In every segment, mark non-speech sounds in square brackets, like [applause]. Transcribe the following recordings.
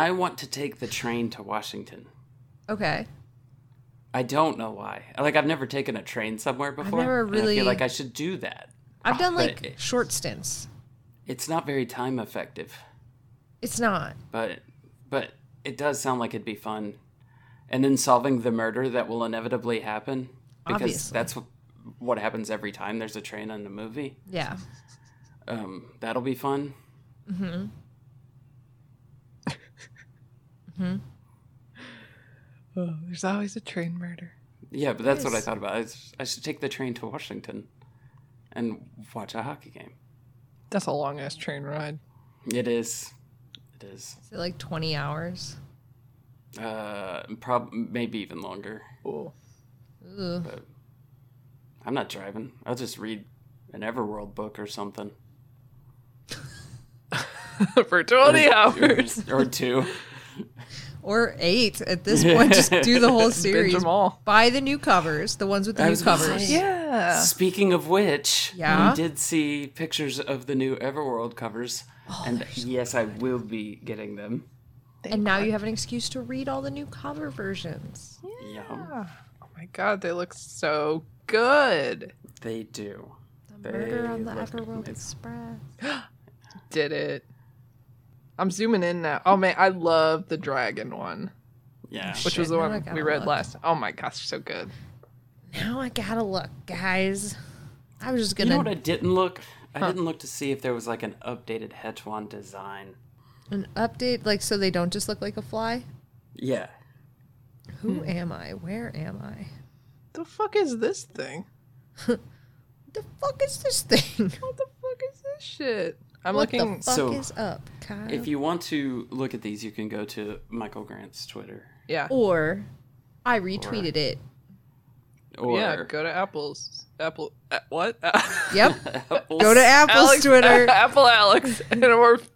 I want to take the train to Washington. Okay. I don't know why. Like I've never taken a train somewhere before. i never and I really- feel like I should do that. I've done like it- short stints. It's not very time effective, It's not. but but it does sound like it'd be fun. And then solving the murder that will inevitably happen because Obviously. that's wh- what happens every time there's a train in a movie. Yeah. Um, that'll be fun. Oh, there's always a train murder. Yeah, but that's what I thought about. I should take the train to Washington and watch a hockey game. That's a long ass train ride. It is. It is. Is it like 20 hours? Uh, prob maybe even longer. Cool. Ugh. But I'm not driving. I'll just read an Everworld book or something. [laughs] For 20 hours. or two. Or eight at this point. Just do the whole [laughs] series. them all. Buy the new covers, the ones with the I new was covers. say- Yeah. Speaking of which, Yeah? we did see pictures of the new Everworld covers, Oh, and yes, I will be getting them. And now you have an excuse to read all the new cover versions. Yeah, Oh my god, they look so good. they do. The Murder on the Everworld amazing. Express. [gasps] Did it. I'm zooming in now. Oh man, I love the dragon one, Yeah, which was the one we read look. last. Oh my gosh, so good. Now I gotta look, guys. I was just gonna You know what I didn't look? I didn't look to see if there was like an updated Hetwan design. an update, like so they don't just look like a fly. Yeah, Who hmm. am I? Where am I? The fuck is this thing? [laughs] The fuck is this thing? What the fuck is this shit? I'm what looking. the fuck So, is up, Kyle? if you want to look at these, you can go to Michael Grant's Twitter. Yeah. or I retweeted it. Or yeah, go to Apple's. Apple. Uh, what? [laughs] Yep. Apple's- Go to Apple's Alex, Twitter. [laughs] Apple Alex. Anonymous,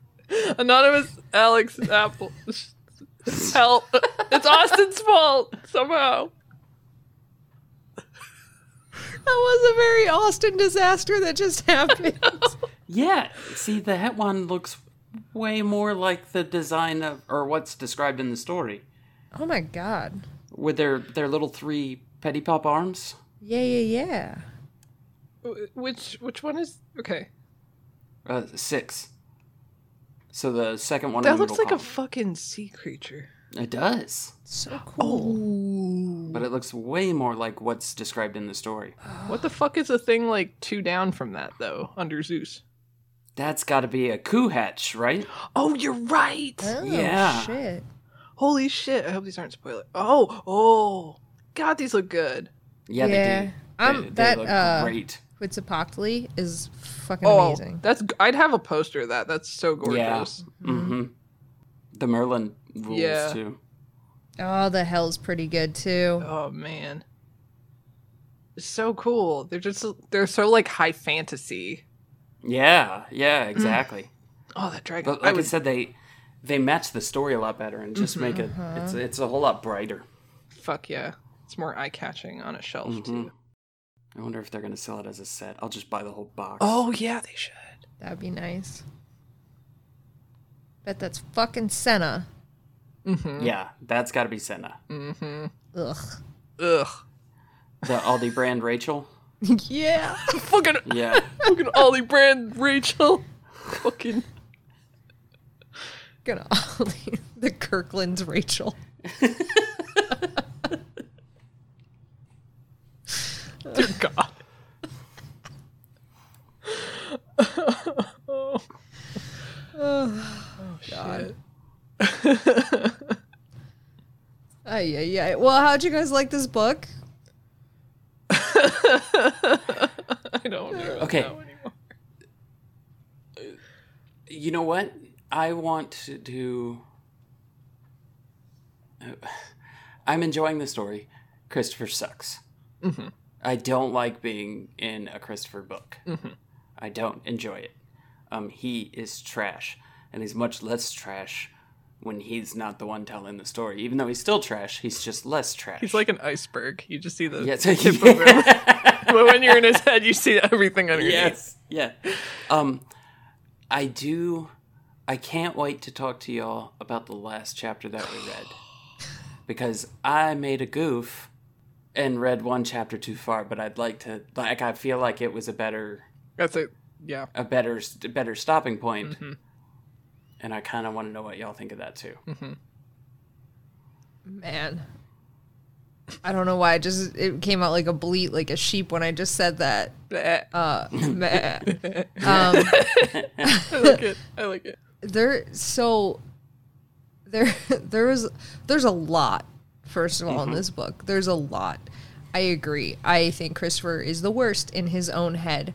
anonymous Alex Apple. Help. It's Austin's fault, somehow. That was a very Austin disaster that just happened. [laughs] Yeah, see, that one looks way more like the design of, or what's described in the story, oh my god. with their their little three petty pop arms. Yeah, yeah, yeah. Which which one is okay? Uh, six. So the second one. That looks middle like a fucking sea creature. It does, So cool. but it looks way more like what's described in the story. What the fuck is a thing like two down from that though? Under Zeus. That's got to be a Coo-Hatch, right? Oh, you're right. Oh, Yeah. shit. Holy shit! I hope these aren't spoilers. Oh, oh, God, these look good. Yeah, Yeah. they do. Um, they, they that, look uh, great. Huitzilopochtli is fucking Oh, amazing. that's. I'd have a poster of that. That's so gorgeous. Yeah. Mm-hmm. The Merlin rules Yeah. too. Oh, the hell's pretty good too. Oh man, it's so cool. They're just they're so like high fantasy. Yeah, yeah, mm. exactly. Oh, that dragon. But like I, would- said, they they match the story a lot better and just make it mm-hmm. it's it's a whole lot brighter. fuck yeah, it's more eye catching on a shelf mm-hmm. too. I wonder if they're gonna sell it as a set. I'll just buy the whole box. Oh yeah, they should. That'd be nice. Bet that's fucking Senna. Mm-hmm. yeah, that's got to be Senna. Ugh. Ugh. The Aldi brand Rachel. [laughs] yeah. fucking Yeah, [laughs] fucking Aldi Brand Rachel. fucking Gonna [laughs] the Kirkland's Rachel. dear God. oh. oh shit. Ay, yeah, yeah. Well, how'd you guys like this book? I don't know. Okay. know. You know what? I want to do. uh, I'm enjoying the story. Christopher sucks. I don't like being in a Christopher book. I don't enjoy it. Um, he is trash, and he's much less trash when he's not the one telling the story. Even though he's still trash, he's just less trash. He's like an iceberg. You just see the Yes. tip of it. but when you're in his head, you see everything underneath. yes yeah um i do i can't wait to talk to y'all about the last chapter that we read [sighs] because i made a goof and read one chapter too far but i'd like to like i feel like it was a better That's it. Yeah. a better a better stopping point and i kind of want to know what y'all think of that too Man. I don't know why. It just it came out like a bleat, like a sheep when I just said that. Bleh. Uh, [laughs] um, I like it. I like it. there so there [laughs] there is there's a lot first of all in this book there's a lot i agree i think christopher is the worst in his own head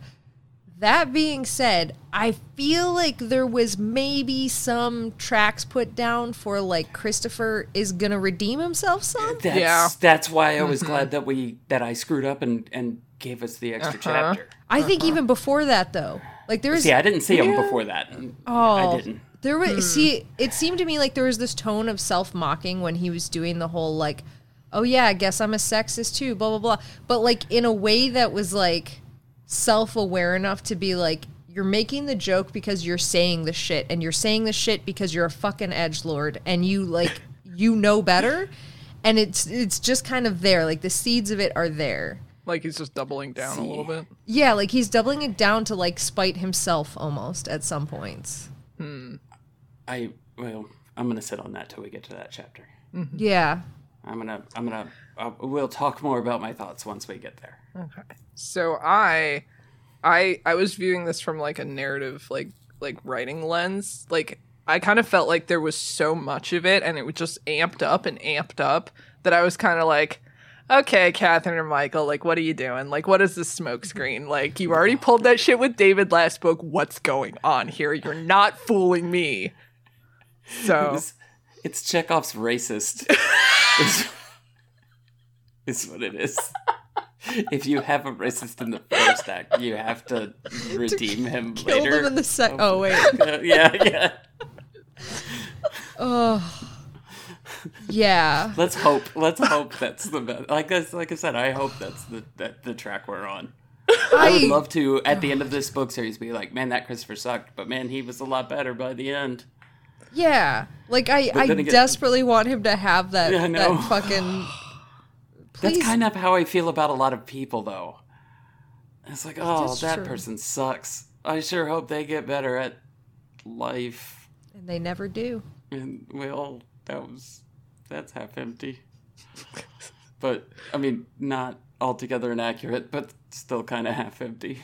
that being said i feel like there was maybe some tracks put down for like christopher is gonna redeem himself some? That's Yeah. that's why i was mm-hmm. glad that we that i screwed up and and gave us the extra uh-huh. chapter. I think even before that though. Like there was see i didn't see him before that. Oh, i didn't. There was hmm. see, it seemed to me like there was this tone of self mocking when he was doing the whole like, oh yeah, I guess I'm a sexist too, blah blah blah. But like in a way that was like self aware enough to be like, you're making the joke because you're saying the shit, and you're saying the shit because you're a fucking edge lord, and you like [laughs] you know better, and it's it's just kind of there, like the seeds of it are there. Like he's just doubling down a little bit. Yeah, like he's doubling it down to like spite himself almost at some points. Hmm. I well, I'm gonna sit on that till we get to that chapter. Yeah. I'm gonna I'm gonna uh, we'll talk more about my thoughts once we get there. Okay. So I, I, I was viewing this from like a narrative, like like writing lens. Like I kind of felt like there was so much of it, and it was just amped up and amped up that I was kind of like. Okay, Catherine or Michael, like, what are you doing? Like, what is this smokescreen? Like, you already [laughs] pulled that shit with David last book. What's going on here? You're not fooling me. [laughs] So, It's, Chekhov's racist. is, [laughs] is what it is. If you have a racist in the first act, you have to redeem him Kill later. them in the sec. Oh wait. Uh, [laughs] yeah, yeah. Yeah. Let's hope. Let's hope that's the best. Like I, like I said, I hope that's the that the track we're on. I would love to at the end of this book series be like, man, that Christopher sucked, but man, he was a lot better by the end. Yeah. Like I I again- desperately want him to have that Yeah, that fucking. [sighs] That's kind of how I feel about a lot of people, though. It's like, oh, That's that true. person sucks. I sure hope they get better at life. And they never do. And well, that was that's half empty. but I mean, not altogether inaccurate, but still kind of half empty.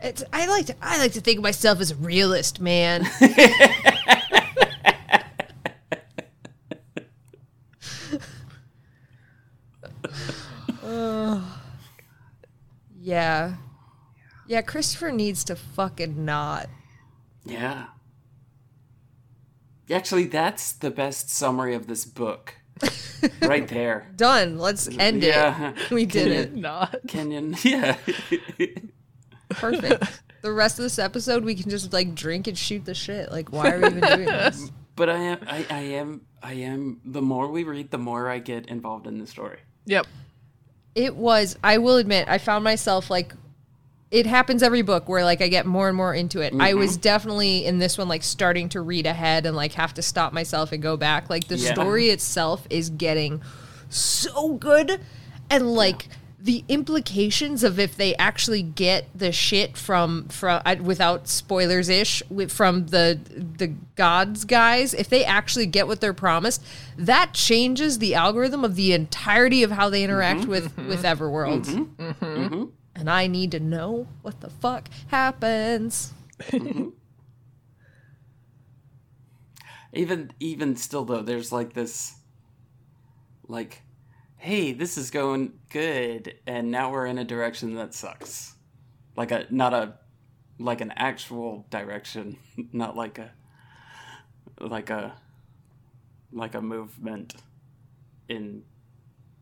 It's I like to I like to think of myself as a realist, man. [laughs] Ugh. Yeah. Yeah, Christopher needs to fucking not. Yeah. Actually, that's the best summary of this book. [laughs] right there. Done. Let's end Yeah. it. [laughs] We did it. not. Kenyon. [laughs] Yeah. Perfect. The rest of this episode, we can just like drink and shoot the shit. Like, why are we even doing this? but I am I, I am I am the more we read, the more I get involved in the story. Yep. It was, I will admit, I found myself like, it happens every book where like I get more and more into it. I was mm-hmm. definitely in this one like starting to read ahead and like have to stop myself and go back. Like the Yeah. story itself is getting so good and like the implications of if they actually get the shit from from I- without spoilers ish from the the gods guys if they actually get what they're promised that changes the algorithm of the entirety of how they interact mm-hmm, with mm-hmm. with everworld mm-hmm, and i need to know what the fuck happens. [laughs] Even even still though, there's like this, like, hey, this is going good, and now we're in a direction that sucks, like a not a, like an actual direction, [laughs] not like a, like a, like a movement, in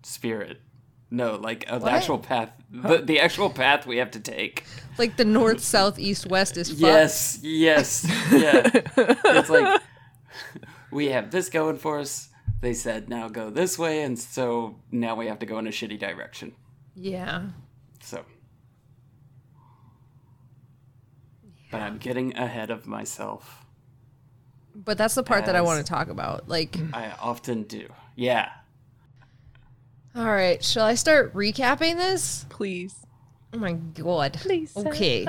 spirit. No, like uh, the actual path, the, the actual path we have to take. Like the north, south, east, west is fucked. Yes, yes, yeah. [laughs] it's like [laughs] we have this going for us. They said now go this way, and so now we have to go in a shitty direction. Yeah. So, but I'm getting ahead of myself. But that's the part that I want to talk about. Like, I often do. Yeah. all right, shall I start recapping this? Please. Oh my god. Please. Okay.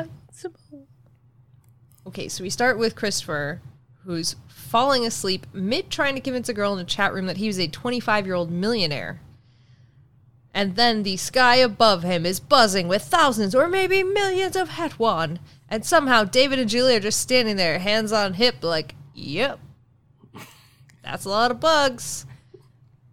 Okay, so we start with Christopher, who's falling asleep mid trying to convince a girl in a chat room that he was a 25 year old millionaire. And then the sky above him is buzzing with thousands or maybe millions of Hetwan. And somehow David and Jalil are just standing there, hands on hip, like, yep. That's a lot of bugs.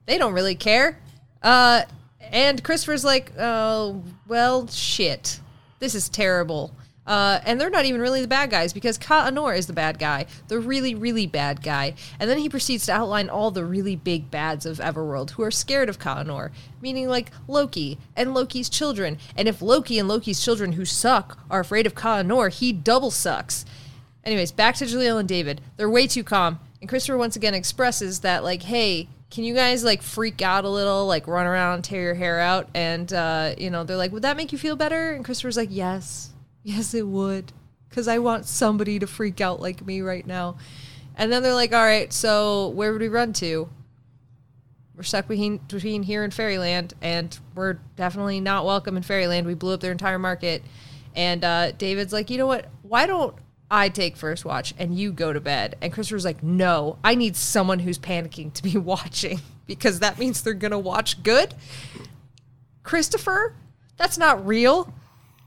They don't really care. Uh, and Christopher's like, oh, well, shit. This is terrible. Uh, and they're not even really the bad guys because Ka Anor is the bad guy, the really, really bad guy. And then he proceeds to outline all the really big bads of Everworld who are scared of Ka Anor, meaning like Loki and Loki's children. And if Loki and Loki's children who suck are afraid of Ka Anor, he double sucks. Anyways, back to Jalil and David. They're way too calm. And Christopher once again expresses that, like, hey, can you guys, like, freak out a little, like, run around, tear your hair out? And, uh, you know, they're like, would that make you feel better? And Christopher's like, yes. Yes, it would. Because I want somebody to freak out like me right now. And then they're like, all right, so where would we run to? We're stuck between, between here and Fairyland, and we're definitely not welcome in Fairyland. We blew up their entire market. And uh, David's like, you know what? Why don't I take first watch and you go to bed? And Christopher's like, no, I need someone who's panicking to be [laughs] watching because that means they're going to watch good. Christopher, that's not real.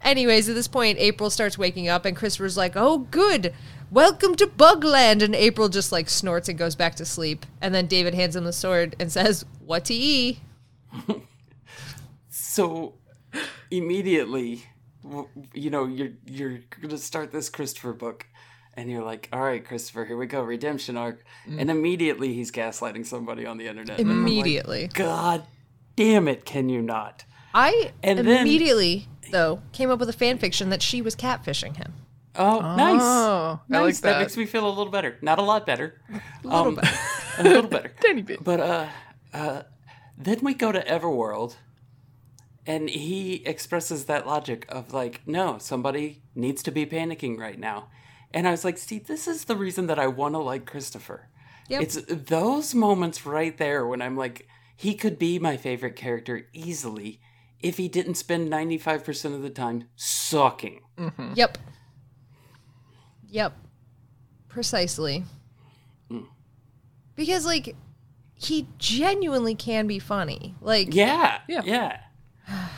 Anyways, at this point, April starts waking up, and Christopher's like, "Oh, good, welcome to Bugland." And April just like snorts and goes back to sleep. And then David hands him the sword and says, "What to eat?" [laughs] So immediately, you know, you're you're gonna start this Christopher book, and you're like, "All right, Christopher, here we go, redemption arc," mm. and immediately he's gaslighting somebody on the internet. And I'm like, Immediately, God damn it! Can you not? I And then- immediately though came up with a fan fiction that she was catfishing him. Oh, nice. Oh, I nice. like that. makes me feel a little better. Not a lot better. [laughs] A little Um, bit. [laughs] a little better. [laughs] Tiny bit. But uh, uh, then we go to Everworld, and he expresses that logic of like, no, somebody needs to be panicking right now. And I was like, see, this is the reason that I want to like Christopher. Yep. It's those moments right there when I'm like, he could be my favorite character easily if he didn't spend 95% of the time sucking. Mm-hmm. Yep. Yep. Precisely. Mm. Because like he genuinely can be funny. Like Yeah. Yeah. Yeah. [sighs]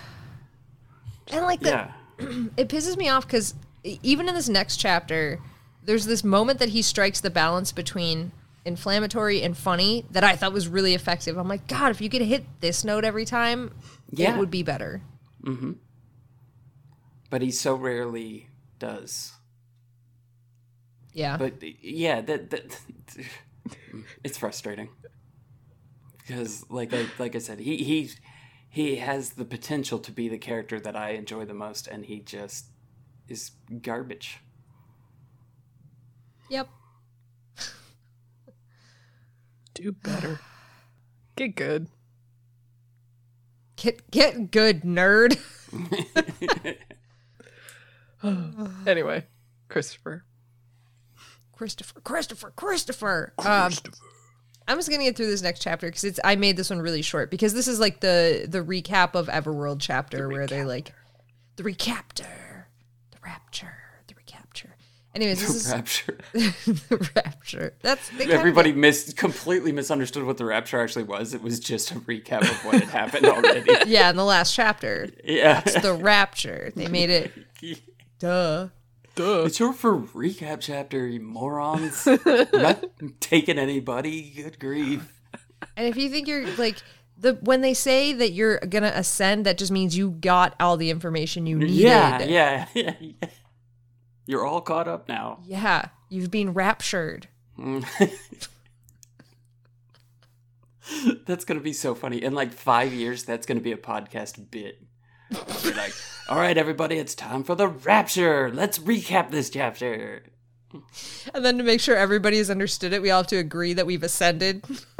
and like the Yeah. [clears throat] it pisses me off cuz even in this next chapter there's this moment that he strikes the balance between inflammatory and funny that I thought was really effective. I'm like, God, if you could hit this note every time, Yeah. it would be better. Mm-hmm. But he so rarely does. Yeah. But yeah, that that [laughs] it's frustrating because, like I like I said, he he he has the potential to be the character that I enjoy the most, and he just is garbage. yep. Do better. Get good. Get get good, nerd. [laughs] Anyway, Christopher. Christopher, Christopher, Christopher. Um, I'm just gonna get through this next chapter because it's. I made this one really short because this is like the the recap of Everworld chapter where they like the recapture, the rapture, the. Anyways, this is rapture. [laughs] the rapture. That's they of Everybody mis- completely misunderstood what the rapture actually was. It was just a recap of what had happened already. [laughs] yeah, in the last chapter, Yeah. It's the rapture. They made it. [laughs] Duh. Duh. It's short for recap chapter, you morons. We're not taking anybody. Good grief. And if you think you're like the when they say that you're gonna ascend, that just means you got all the information you needed. Yeah, yeah, yeah, yeah. You're all caught up now. Yeah, you've been raptured. Mm. [laughs] that's gonna be so funny. In like five years, that's gonna be a podcast bit. Be like, [laughs] all right, everybody, it's time for the rapture. Let's recap this chapter. And then to make sure everybody has understood it, we all have to agree that we've ascended. [laughs]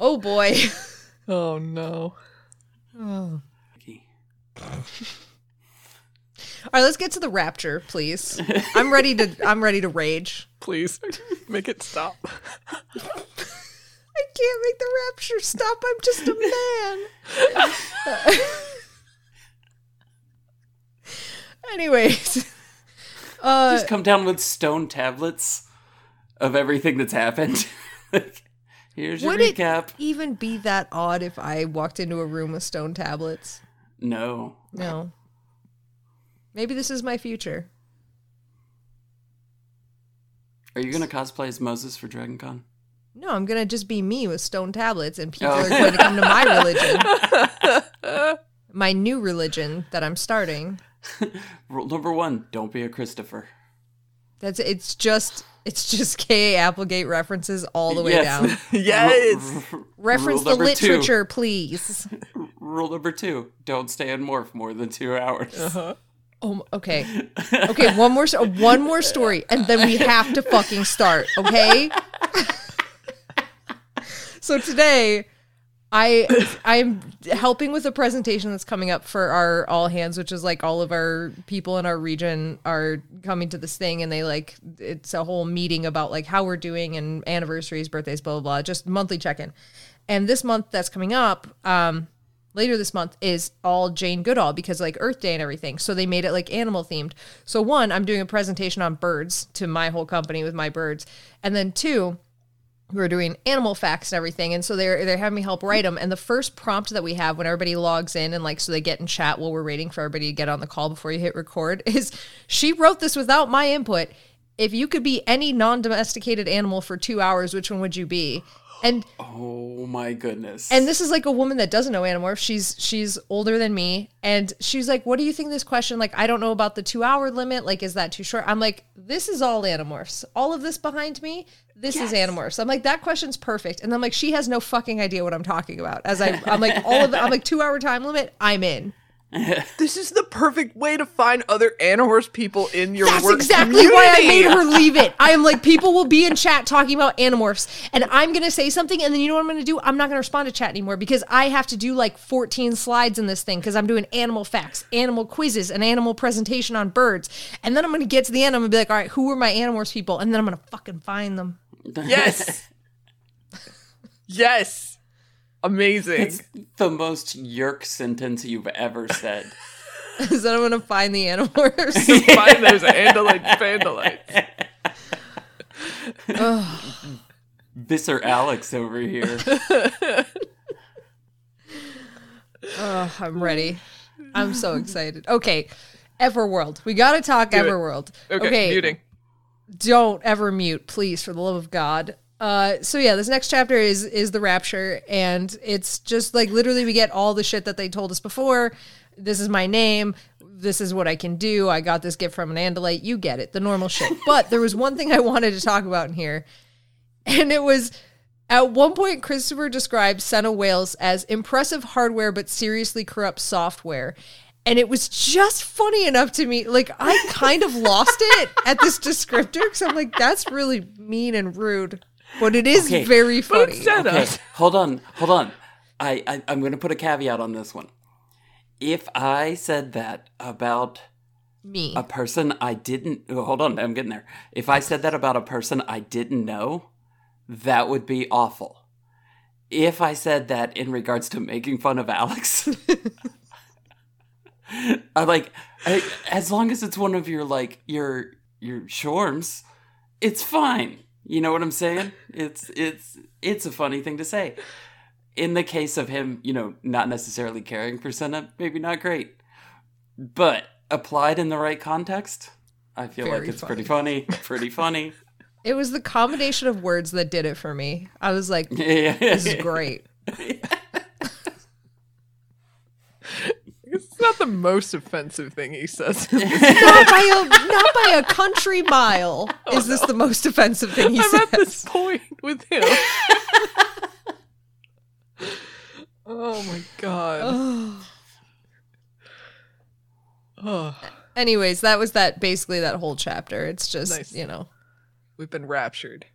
oh boy. Oh no. All right, let's get to the rapture, please. I'm ready to I'm ready to rage. Please [laughs] make it stop. I can't make the rapture stop. I'm just a man. [laughs] Anyways, [laughs] uh, Just come down with stone tablets of everything that's happened. Like, Here's your would it recap. even be that odd if I walked into a room with stone tablets? No. No. Maybe this is my future. Are you gonna cosplay as Moses for Dragon Con? No, I'm gonna just be me with stone tablets, and people Oh. are going to come to my religion, [laughs] my new religion that I'm starting. [laughs] Rule number one: Don't be a Christopher. That's it's just it's just K.A. Applegate references all the way Yes. down. [laughs] Yes. R- r- Reference the number two. literature, please. Rule number two: Don't stay in morph more than two hours. Uh-huh. Oh, okay, okay. One more, one more story, and then we have to fucking start. Okay. so today, I I'm helping with a presentation that's coming up for our all hands, which is like all of our people in our region are coming to this thing, and they like it's a whole meeting about like how we're doing and anniversaries, birthdays, blah blah blah, just monthly check in. And this month that's coming up, um, later this month is all Jane Goodall because like Earth Day and everything. So they made it like animal themed. So one, I'm doing a presentation on birds to my whole company with my birds, and then two, we're doing animal facts and everything. And so they're they're having me help write them. And the first prompt that we have when everybody logs in and like so they get in chat while we're waiting for everybody to get on the call before you hit record [laughs] is she wrote this without my input. If you could be any non-domesticated animal for two hours, which one would you be? And Oh my goodness. and this is like a woman that doesn't know Animorph. She's she's older than me, and she's like, "What do you think this question? Like, I don't know about the two hour limit. Like, is that too short?" I'm like, "This is all Animorphs. All of this behind me, this is Animorphs." I'm like, "That question's perfect," and I'm like, "She has no fucking idea what I'm talking about." As I, I'm like, all of the, I'm like, two hour time limit. I'm in. [laughs] This is the perfect way to find other Animorphs people in your That's work exactly why I made her leave it. [laughs] I am like, people will be in chat talking about Animorphs, and I'm gonna say something, and then you know what I'm gonna do? I'm not gonna respond to chat anymore because I have to do like 14 slides in this thing because I'm doing animal facts, animal quizzes, an animal presentation on birds, and then I'm gonna get to the end. I'm gonna be like, all right, who are my Animorphs people? And then I'm gonna fucking find them. Yes. [laughs] yes. Amazing. It's the most Yeerk sentence you've ever said. [laughs] Is that I'm gonna find the Animorphs. Find those Andalite Bandalites. [laughs] Visser Alex over here. [laughs] Ugh, I'm ready. I'm so excited. Okay, Everworld. We gotta talk Do it. Everworld. Okay, muting. don't ever mute, please, for the love of God. Uh, so yeah, this next chapter is is the rapture, and it's just like literally we get all the shit that they told us before. This is my name. This is what I can do. I got this gift from an Andalite. You get it, the normal shit. [laughs] But there was one thing I wanted to talk about in here, and it was at one point Christopher described Senna Wales as impressive hardware but seriously corrupt software. And it was just funny enough to me. Like I kind of lost it at this descriptor because I'm like, that's really mean and rude. But it is Okay. very funny. Senna. Okay, hold on, hold on. I, I I'm going to put a caveat on this one. If I said that about Me. a person I didn't oh, hold on, I'm getting there. If I said that about a person I didn't know, that would be awful. If I said that in regards to making fun of Alex, [laughs] I like I, as long as it's one of your like your your shorms, it's fine. You know what I'm saying? It's it's it's a funny thing to say. In the case of him, you know, not necessarily caring for Senna, maybe not great. but applied in the right context, I feel Very like it's pretty funny. Pretty funny. [laughs] It was the combination of words that did it for me. I was like, [laughs] yeah, this is great. [laughs] It's not the most offensive thing he says. [laughs] [laughs] not by a not by a country mile oh, is this the most offensive thing he says. I'm at this point with him. oh my god. oh, [sighs] Anyways, that was that basically that whole chapter. It's just, Nice. you know, we've been raptured.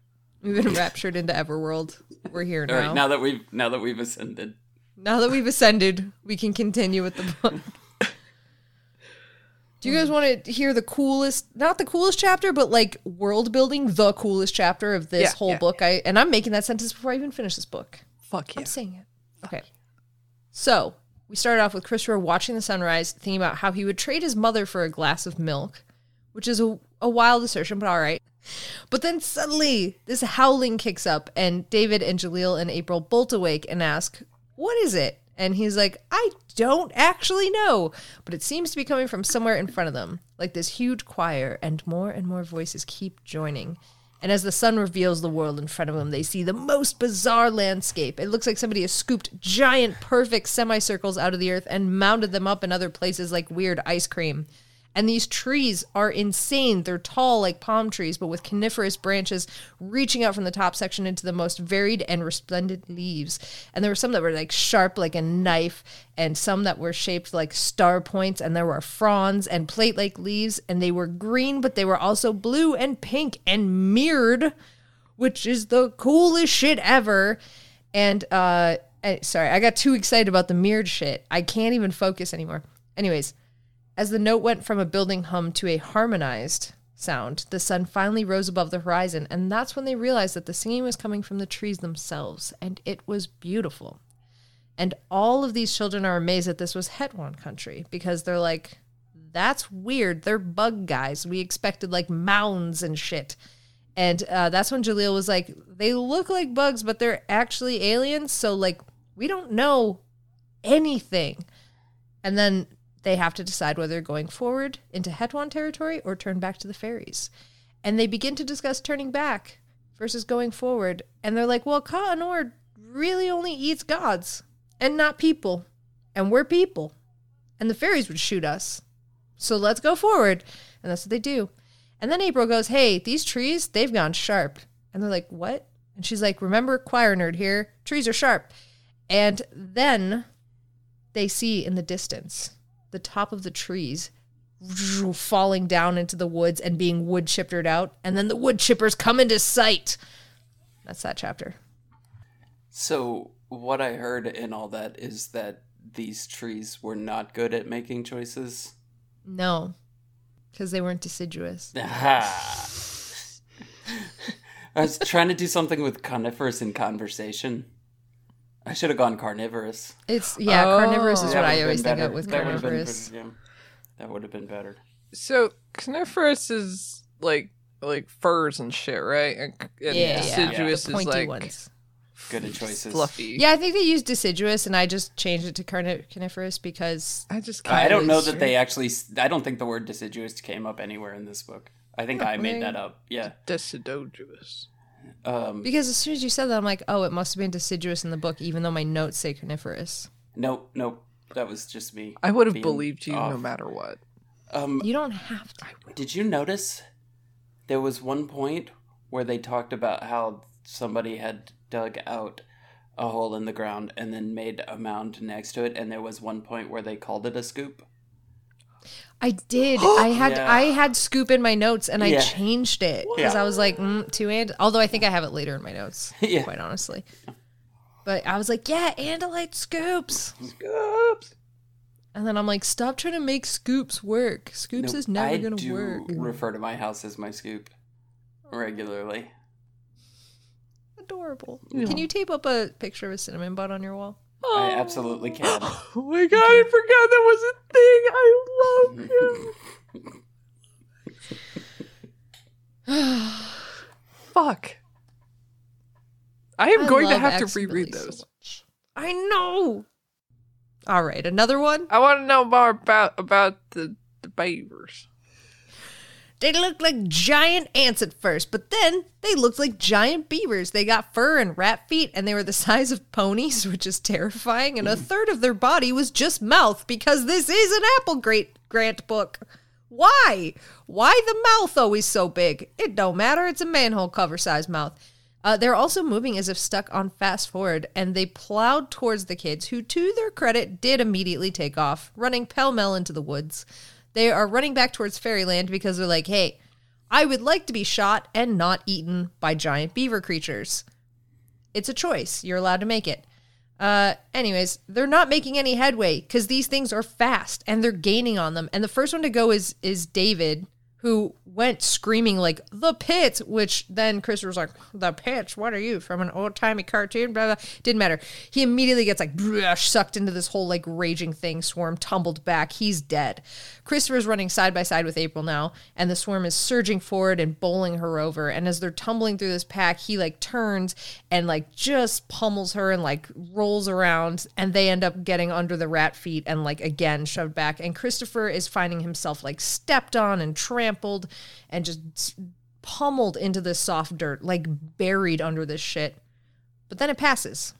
we've been raptured into Everworld. We're here All now. right, now that we've now that we've ascended. Now that we've ascended, we can continue with the book. Do you guys want to hear the coolest, not the coolest chapter, but like world building, the coolest chapter of this Yeah, whole yeah. book? I and I'm making that sentence before I even finish this book. Fuck yeah. I'm saying it. Okay. So we started off with Christopher watching the sunrise, thinking about how he would trade his mother for a glass of milk, which is a, a wild assertion, but all right. But then suddenly this howling kicks up, and David and Jalil and April bolt awake and ask, What is it? And he's like, I don't actually know, but it seems to be coming from somewhere in front of them, like this huge choir, and more and more voices keep joining. And as the sun reveals the world in front of them, they see the most bizarre landscape. It looks like somebody has scooped giant, perfect semicircles out of the earth and mounted them up in other places like weird ice cream. And these trees are insane. They're tall like palm trees, but with coniferous branches reaching out from the top section into the most varied and resplendent leaves. And there were some that were like sharp like a knife, and some that were shaped like star points, and there were fronds and plate like leaves, and they were green, but they were also blue and pink and mirrored, which is the coolest shit ever. And uh eh, sorry, I got too excited about the mirrored shit. I can't even focus anymore. Anyways, as the note went from a building hum to a harmonized sound, the sun finally rose above the horizon, and that's when they realized that the singing was coming from the trees themselves, and it was beautiful. And all of these children are amazed that this was Hetwan country because they're like, that's weird. They're bug guys. We expected like mounds and shit. And uh, that's when Jalil was like, they look like bugs, but they're actually aliens. So, like, we don't know anything. And then they have to decide whether going forward into Hetwan territory or turn back to the fairies. And they begin to discuss turning back versus going forward. And they're like, well, Ka Anor really only eats gods and not people. And we're people. And the fairies would shoot us. So let's go forward. And that's what they do. And then April goes, Hey, these trees, they've gone sharp. And they're like, What? And she's like, Remember, choir nerd here, trees are sharp. And then they see in the distance the top of the trees falling down into the woods and being wood chippered out. And then the wood chippers come into sight. That's that chapter. So what I heard in all that is that these trees were not good at making choices. No, because they weren't deciduous. [laughs] I was trying to do something with conifers in conversation. I should have gone carnivorous. It's, yeah, Oh. carnivorous is what I always been think better. of with That would've been carnivorous. pretty- yeah. That would have been better. So coniferous is like like furs and shit, right? And, and Yeah, yeah. deciduous The is pointy like ones. Good at choices. fluffy. Yeah, I think they used deciduous, and I just changed it to carni- coniferous because I just I don't kinda- know that they actually. I don't think the word deciduous came up anywhere in this book. I think I made that up. Yeah. deciduous. Um, because as soon as you said that, I'm like, oh, it must have been deciduous in the book, even though my notes say coniferous. nope, nope. That was just me. I would have believed you no matter what. Um, You don't have to. Did you notice there was one point where they talked about how somebody had dug out a hole in the ground and then made a mound next to it, and there was one point where they called it a scoop? I did. [gasps] I had Yeah. I had scoop in my notes, and I Yeah. changed it because Yeah. I was like, mm, two and. Although I think I have it later in my notes. [laughs] Yeah. Quite honestly. But I was like, yeah, Andalite scoops. Scoops. And then I'm like, stop trying to make scoops work. Scoops Nope, is never I gonna do work. refer to my house as my scoop regularly. Adorable. Can you tape up a picture of a cinnamon bun on your wall? I oh. absolutely can. [laughs] Oh my god, I forgot that was a thing. I love [laughs] him. [sighs] Fuck. I am I going to love have to reread Billy those. much. I know. All right, another one. I want to know more about about the, the beavers. They looked like giant ants at first, but then they looked like giant beavers. They got fur and rat feet, and they were the [laughs] size of ponies, which is terrifying. And a third of their body was just mouth because this is an Apple Great Grant book. Why? Why the mouth always so big? It don't matter. It's a manhole cover size mouth. Uh, they're also moving as if stuck on fast forward, and they plowed towards the kids, who, to their credit, did immediately take off, running pell mell into the woods. They are running back towards Fairyland because they're like, hey, I would like to be shot and not eaten by giant beaver creatures. It's a choice. You're allowed to make it. Uh, anyways, they're not making any headway because these things are fast and they're gaining on them. And the first one to go is is David, who went screaming like the pit, which then Chris was like, the pitch, what are you from an old timey cartoon? Blah, blah. Didn't matter. He immediately gets like brush, sucked into this whole like raging thing. Swarm tumbled back. He's dead. Christopher's running side by side with April now, and the swarm is surging forward and bowling her over. And as they're tumbling through this pack, he like turns and like just pummels her and like rolls around, and they end up getting under the rat feet and like again shoved back. And Christopher is finding himself like stepped on and trampled and just pummeled into this soft dirt, like buried under this shit. But then it passes.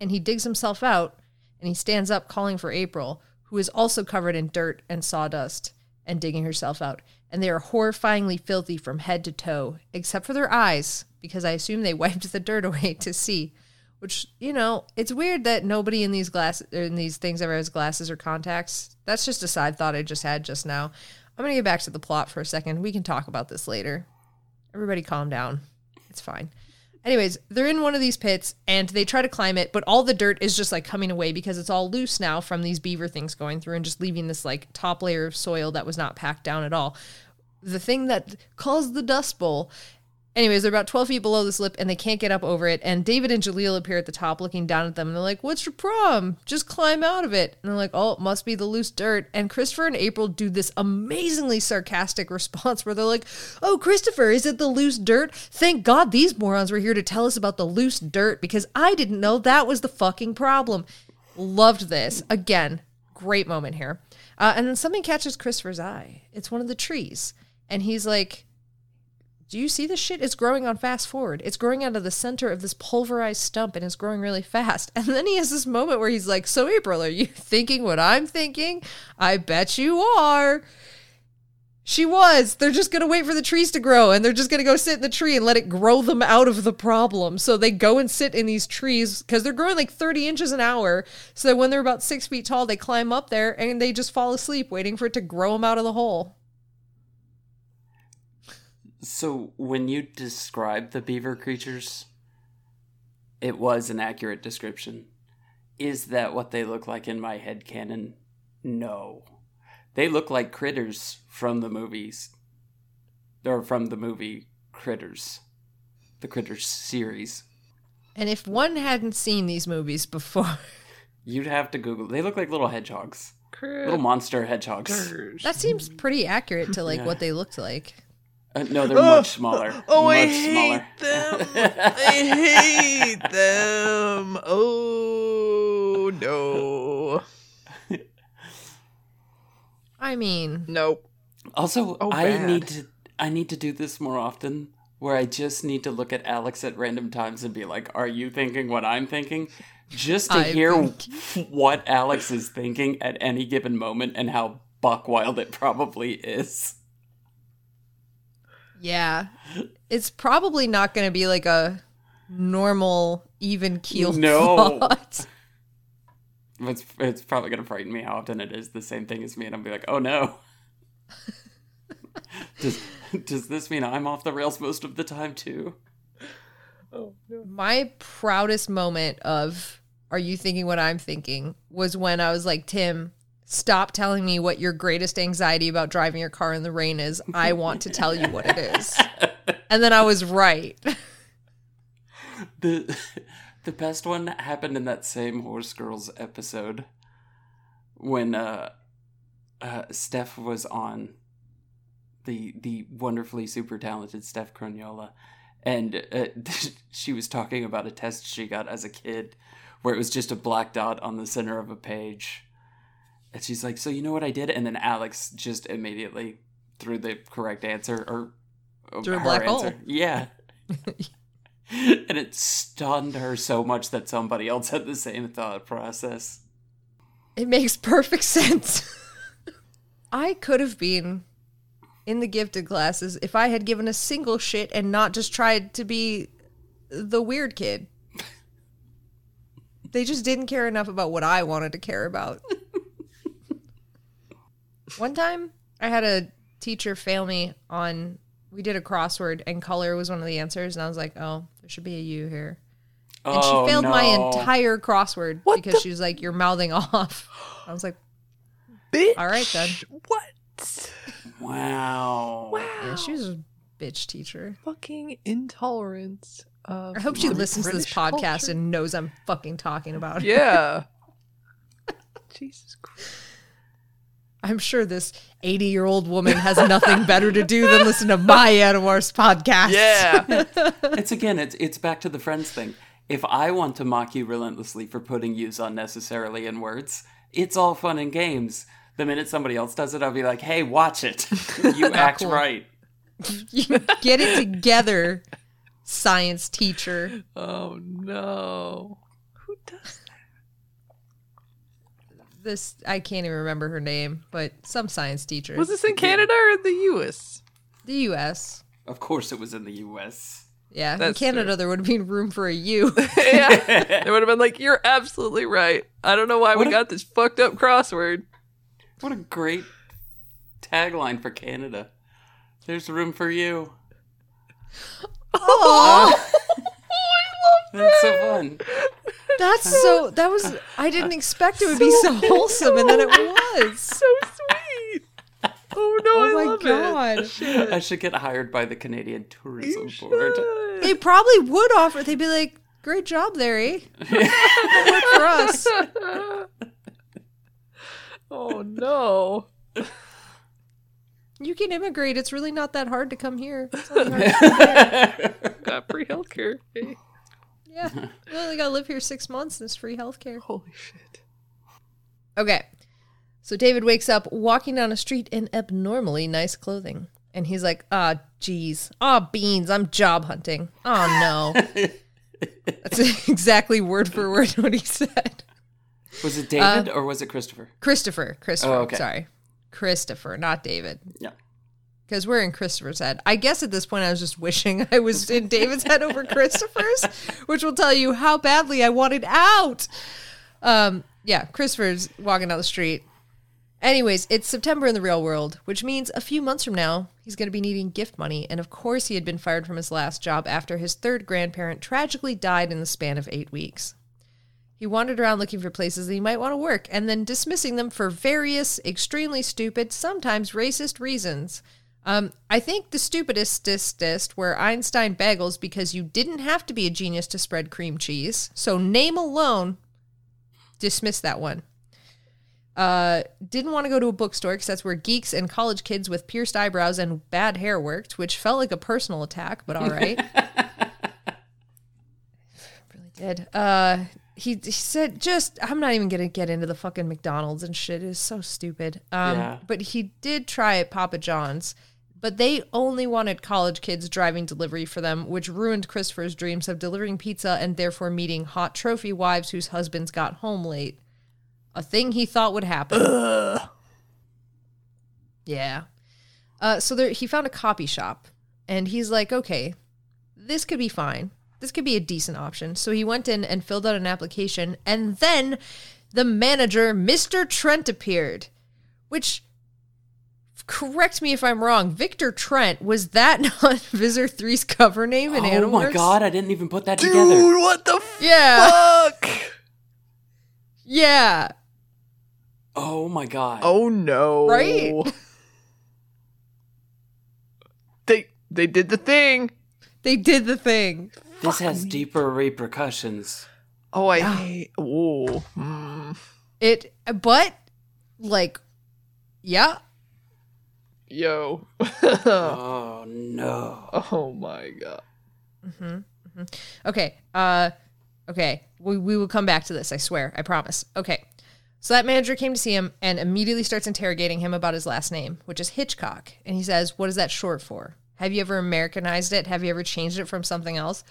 And he digs himself out and he stands up calling for April, who is also covered in dirt and sawdust and digging herself out. And they are horrifyingly filthy from head to toe, except for their eyes, because I assume they [laughs] wiped the dirt away to see. Which, you know, it's weird that nobody in these glasses in these things ever has glasses or contacts. That's just a side thought I just had just now. I'm gonna get back to the plot for a second. We can talk about this later. Everybody calm down. It's fine. Anyways, they're in one of these pits and they try to climb it, but all the dirt is just like coming away because it's all loose now from these beaver things going through and just leaving this like top layer of soil that was not packed down at all. The thing that caused the dust bowl. Anyways, they're about 12 feet below this lip and they can't get up over it. And David and Jalil appear at the top looking down at them. And they're like, What's your problem? Just climb out of it. And they're like, Oh, it must be the loose dirt. And Christopher and April do this amazingly sarcastic response where they're like, Oh, Christopher, is it the loose dirt? Thank God these morons were here to tell us about the loose dirt because I didn't know that was the fucking problem. Loved this. Again, great moment here. Uh, and then something catches Christopher's eye. It's one of the trees. And he's like, do you see this shit? It's growing on fast forward. It's growing out of the center of this pulverized stump and it's growing really fast. [laughs] And then he has this moment where he's like, So, April, are you thinking what I'm thinking? I bet you are. She was. They're just going to wait for the trees to grow and they're just going to go sit in the tree and let it grow them out of the problem. So they go and sit in these trees because they're growing like 30 inches an hour. So that when they're about six feet tall, they climb up there and they just fall asleep waiting for it to grow them out of the hole. So when you describe the beaver creatures, it was an accurate description. Is that what they look like in my head canon? No. They look like critters from the movies. Or from the movie Critters. The Critters series. And if one hadn't seen these movies before, [laughs] You'd have to Google. They look like little hedgehogs. Little monster hedgehogs. That seems pretty accurate to like what they looked like. Uh, no, they're much smaller. [laughs] Oh, much I hate smaller. them. I hate them. Oh no. I mean, Nope. Also, Oh, I bad. need to I need to do this more often where I just need to look at Alex at random times and be like, "Are you thinking what I'm thinking?" Just to I'm hear [laughs] what Alex is thinking at any given moment and how buck wild it probably is. Yeah. It's probably not going to be like a normal, even keel No. thought. It's it's probably gonna frighten me how often it is the same thing as me, and I'll be like, "Oh no." [laughs] does does this mean I'm off the rails most of the time too? Oh, My proudest moment of Are You Thinking What I'm Thinking was when I was like, Tim, stop telling me what your greatest anxiety about driving your car in the rain is. I want to tell you what it is. [laughs] And then I was right. [laughs] the [laughs] the best one happened in that same Horse Girls episode when uh, uh, Steph was on the the wonderfully super talented Steph Croniola, and uh, she was talking about a test she got as a kid where it was just a black dot on the center of a page. And she's like, "So you know what I did?" And then Alex just immediately threw the correct answer or or Threugh a her black hole. Yeah. [laughs] and it stunned her so much that somebody else had the same thought process. It makes perfect sense. [laughs] I could have been in the gifted classes if I had given a single shit and not just tried to be the weird kid. [laughs] They just didn't care enough about what I wanted to care about. One time, I had a teacher fail me on, we did a crossword and color was one of the answers, and I was like, oh, there should be a U here. And Oh, she failed my entire crossword What because the- she was like, "You're mouthing [laughs] off." I was like, Bitch. All right, then. What? Wow. Wow. "Yeah, she was a bitch teacher." Fucking intolerance. Of I hope she the listens to this podcast culture. and knows I'm fucking talking about it. Yeah. [laughs] Jesus Christ. I'm sure this 80 year old woman has nothing better to do than listen to my Animorphs podcast. Yeah. [laughs] it's again, it's it's back to the friends thing. If I want to mock you relentlessly for putting use unnecessarily in words, it's all fun and games. The minute somebody else does it, I'll be like, "Hey, watch it. [laughs] you act cool. right." [laughs] You get it together, science teacher. oh no. Who does This I can't even remember her name, but some science teacher. Was this in Canada or in the US? the US. Of course, it was in the U.S. Yeah, That's in Canada true. there would have been room for a U. [laughs] yeah. They would have been like, You're absolutely right. I don't know why What we a- got this fucked up crossword. What a great tagline for Canada. There's room for you. Oh, [laughs] That's so fun. that's so. That was. I didn't expect it would be [laughs] so wholesome, and then it [laughs] was. So sweet. Oh no, Oh I my love god! it. I should get hired by the Canadian Tourism You Board. should. They probably would offer. They'd be like, "Great job there, eh? Work for us." [laughs] Oh no. You can immigrate. It's really not that hard to come here. It's only hard- Got free healthcare. Hey. Yeah, [laughs] you only gotta live here six months. and There's free healthcare. Holy shit. Okay. So David wakes up walking down a street in abnormally nice clothing. And he's like, ah, geez. Ah, beans. I'm job hunting. Oh, no. [laughs] That's [laughs] exactly word for word what he said. was it David or was it Christopher? Christopher. Christopher. Oh, okay. Sorry. Christopher, not David. Yeah. Because we're in Christopher's head. I guess at this point I was just wishing I was in David's head over Christopher's, [laughs] which will tell you how badly I wanted out. Um, yeah, Christopher's walking down the street. Anyways, it's September in the real world, which means a few months from now, he's going to be needing gift money. And of course, he had been fired from his last job after his third grandparent tragically died in the span of eight weeks. He wandered around looking for places that he might want to work and then dismissing them for various extremely stupid, sometimes racist reasons. Um, I think the stupidest were Einstein bagels because you didn't have to be a genius to spread cream cheese. So name alone, dismiss that one. Uh, didn't want to go to a bookstore because that's where geeks and college kids with pierced eyebrows and bad hair worked, which felt like a personal attack, but all right. [laughs] really did. Uh, he, he said, just, I'm not even going to get into the fucking McDonald's and shit. It is so stupid. Um, Yeah. But he did try at Papa John's, but they only wanted college kids driving delivery for them, which ruined Christopher's dreams of delivering pizza and therefore meeting hot trophy wives whose husbands got home late. A thing he thought would happen. Yeah. Uh, so there, he found a copy shop, and he's like, okay, this could be fine. This could be a decent option. So he went in and filled out an application, and then the manager, Mr. Trent, appeared. Which, correct me if I'm wrong, Victor Trent, was that [laughs] not Visser 3's cover name in Animal? oh Animorphs? my god, I didn't even put that together. Dude, what the Yeah. fuck? Yeah. Oh my god. Oh no. Right? [laughs] They they did the thing. They did the thing. this has deeper repercussions. Oh, I hate. Oh. Mm. It, but, like, yeah, Yo. Oh no. oh my god. Mm-hmm, mm-hmm. Okay. Uh okay. We we will come back to this, I swear. I promise. Okay. So that manager came to see him and immediately starts interrogating him about his last name, which is Hitchcock. And he says, What is that short for? Have you ever Americanized it? Have you ever changed it from something else?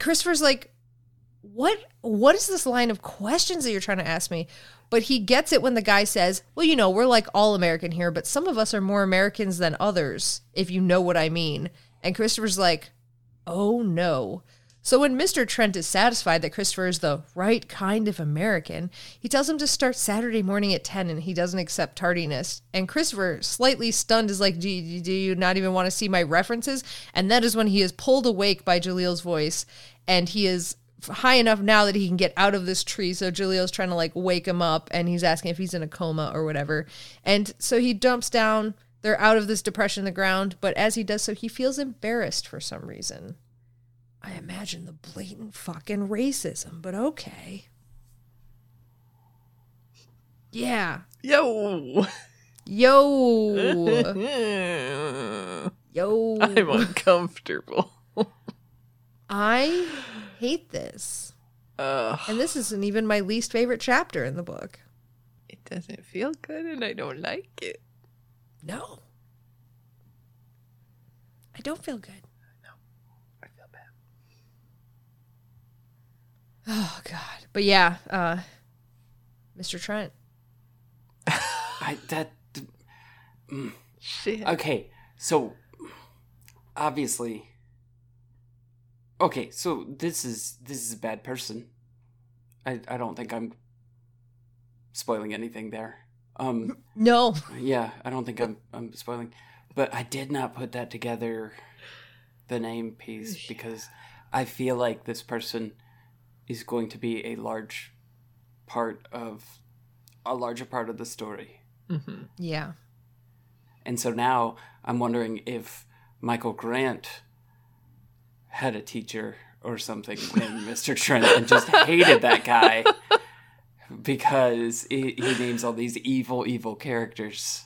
Christopher's like, What what is this line of questions that you're trying to ask me? But he gets it when the guy says, Well, you know, we're like all American here, but some of us are more Americans than others, if you know what I mean. And Christopher's like, Oh no. So when Mr. Trent is satisfied that Christopher is the right kind of American, he tells him to start Saturday morning at 10 and he doesn't accept tardiness. And Christopher, slightly stunned, is like, do, do you not even want to see my references? And that is when he is pulled awake by Jalil's voice and he is high enough now that he can get out of this tree. So Jalil's trying to like wake him up and he's asking if he's in a coma or whatever. And so he dumps down. They're out of this depression in the ground, but as he does so, he feels embarrassed for some reason. I imagine the blatant fucking racism, but okay. Yeah. Yo. Yo. [laughs] Yo. I'm uncomfortable. I hate this. Ugh. And this isn't even my least favorite chapter in the book. It doesn't feel good and I don't like it. No. I don't feel good. No. I feel bad. Oh god. But yeah, uh Mr. Trent. I that [laughs] Shit. okay. So obviously, okay. So this is this is a bad person. I I don't think I'm spoiling anything there. Um. No. Yeah, I don't think I'm I'm spoiling, but I did not put that together, the name piece because I feel like this person is going to be a large part of a larger part of the story, hmm Yeah. and so now I'm wondering if Michael Grant had a teacher or something named [laughs] Mr. Trent and just hated that guy because he, he names all these evil evil characters.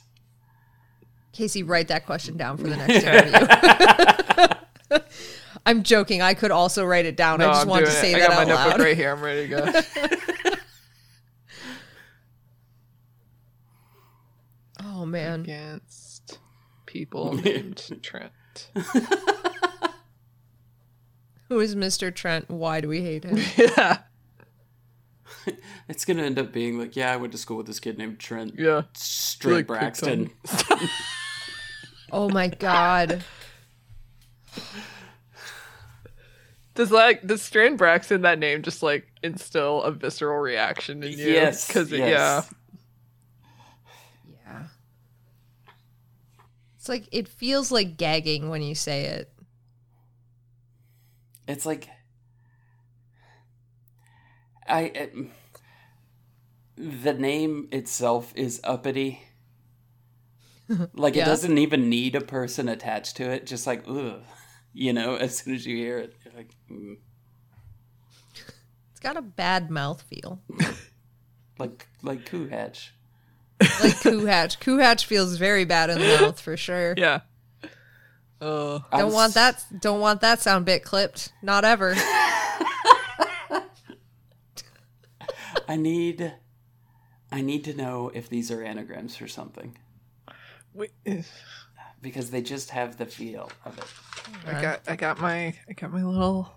Casey, write that question down for the next interview. [laughs] I'm joking. I could also write it down. I just I'm wanted to say it. that I got out my loud. notebook right here. I'm ready to go. [laughs] Oh man. Against people named Trent. Who is Mr. Trent? Why do we hate him? [laughs] yeah. It's gonna end up being like, yeah, I went to school with this kid named Trent Yeah. Straight Like Braxton. Oh my god. Does like does Strand Braxton that name just like instill a visceral reaction in you? Yes, Because yeah. Yeah. It's like it feels like gagging when you say it. It's like I it, the name itself is uppity. Like Yeah. it doesn't even need a person attached to it. Just like ugh, you know, [laughs] as soon as you hear it, you're like, mm. It's got a bad mouth feel. [laughs] like like Coo-Hatch. Like Coo-Hatch. Coo Hatch feels very bad in the mouth for sure. Yeah. Oh. I Don't was- want that don't want that sound bit clipped. Not ever. [laughs] I need I need to know if these are anagrams for something Wait, because they just have the feel of it. I got I got my I got my little.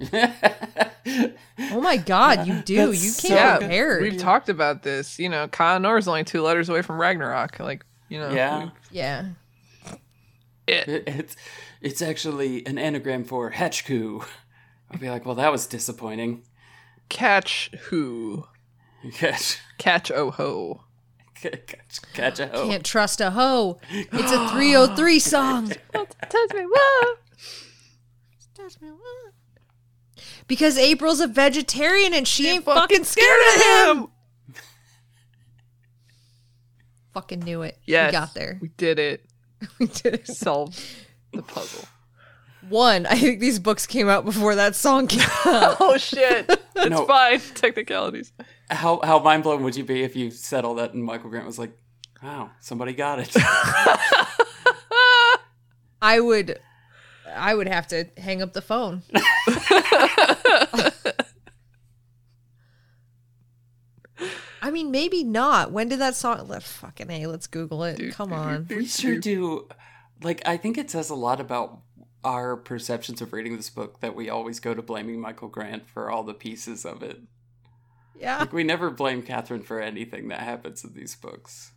[laughs] Oh my god, you do. That's You so came yeah. prepared. We've talked about this. You know, Khan is only two letters away from Ragnarok. Like you know. yeah. yeah. It. It, [laughs] it's it's actually an anagram for Hatchku. I'd be like, well, that was disappointing. Catch who? Catch, Catch oh ho. catch, catch a hoe. Can't trust a hoe. It's a [gasps] 3OH!3 song. [laughs] Touch me, whoa. Touch me, whoa. Because April's a vegetarian and she ain't fucking scared of him. Fucking knew it. Yes, We got there. We did it. [laughs] We did it. Solved the puzzle. One, I think these books came out before that song came [laughs] out. Oh shit! It's No. fine. [laughs] Technicalities. How how mind blown would you be if you said all that and Michael Grant was like, "Wow, somebody got it." I would I would have to hang up the phone. I mean, maybe not. When did that song? Let fucking a. Let's Google it. Come on. We sure do. Like, I think it says a lot about our perceptions of reading this book that we always go to blaming Michael Grant for all the pieces of it. Yeah, Like, we never blame Catherine for anything that happens in these books.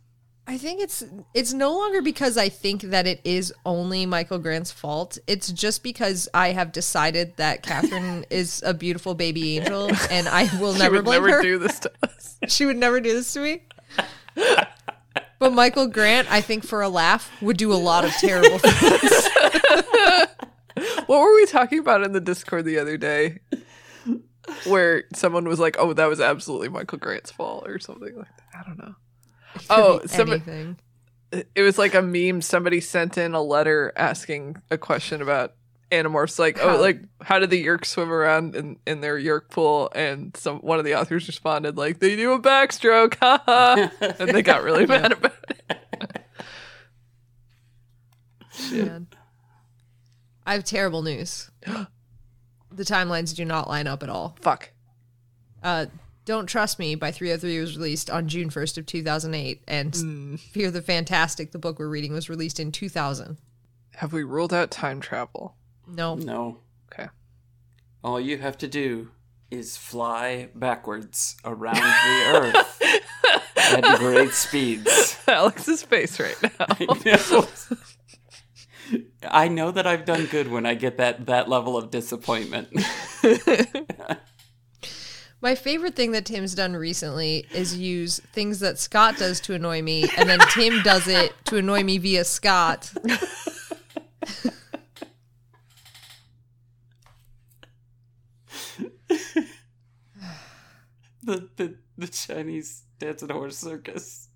I think it's it's no longer because I think that it is only Michael Grant's fault. It's just because I have decided that Catherine [laughs] is a beautiful baby angel, [laughs] and I will She never would blame never her. do this to [laughs] us. she would never do this to me. But Michael Grant, I think for a laugh, would do a lot of terrible things. What were we talking about in the Discord the other day? Where someone was like, "Oh, that was absolutely Michael Grant's fault" or something like that. I don't know. Oh, somebody, anything. it was like a meme. Somebody sent in a letter asking a question about Animorphs, like, How- "Oh, like how did the Yeerk swim around in, in their Yeerk pool?" And some one of the authors responded like, "They do a backstroke, [laughs] haha," and they got really [laughs] mad about it. I have terrible news. [gasps] the timelines do not line up at all. Fuck. Uh, Don't Trust Me by 3OH!3 was released on June 1st of 2008, and Hmm. Fear the Fantastic, the book we're reading, was released in 2000. Have we ruled out time travel? No. No. Okay. All you have to do is fly backwards around the earth [laughs] at great speeds. [laughs] Alex's face right now. I know. [laughs] I know that I've done good when I get that that level of disappointment. My favorite thing that Tim's done recently is use things that Scott does to annoy me, and then Tim does it to annoy me via Scott. [laughs] the, the the Chinese dance and horse circus.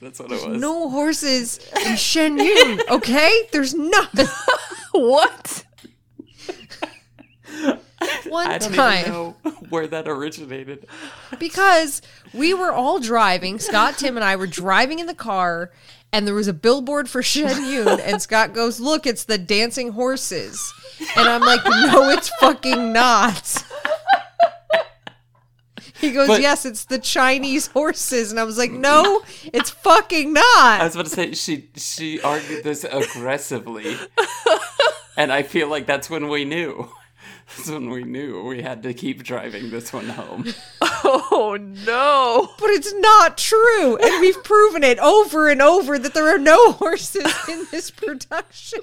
That's what it was. No horses in Shen Yun, okay? There's nothing. [laughs] what? [laughs] One I don't time. even know [laughs] where that originated. because we were all driving. Scott, Tim, and I were driving in the car, and there was a billboard for Shen Yun, and Scott goes, "Look, it's the dancing horses," and I'm like, "No, it's fucking not." He goes, But- "Yes, it's the Chinese horses," and I was like, "No, it's fucking not." I was about to say she she argued this aggressively, and I feel like that's when we knew. That's when we knew we had to keep driving this one home. [laughs] Oh no. But it's not true, and we've proven it over and over that there are no horses in this [laughs] production.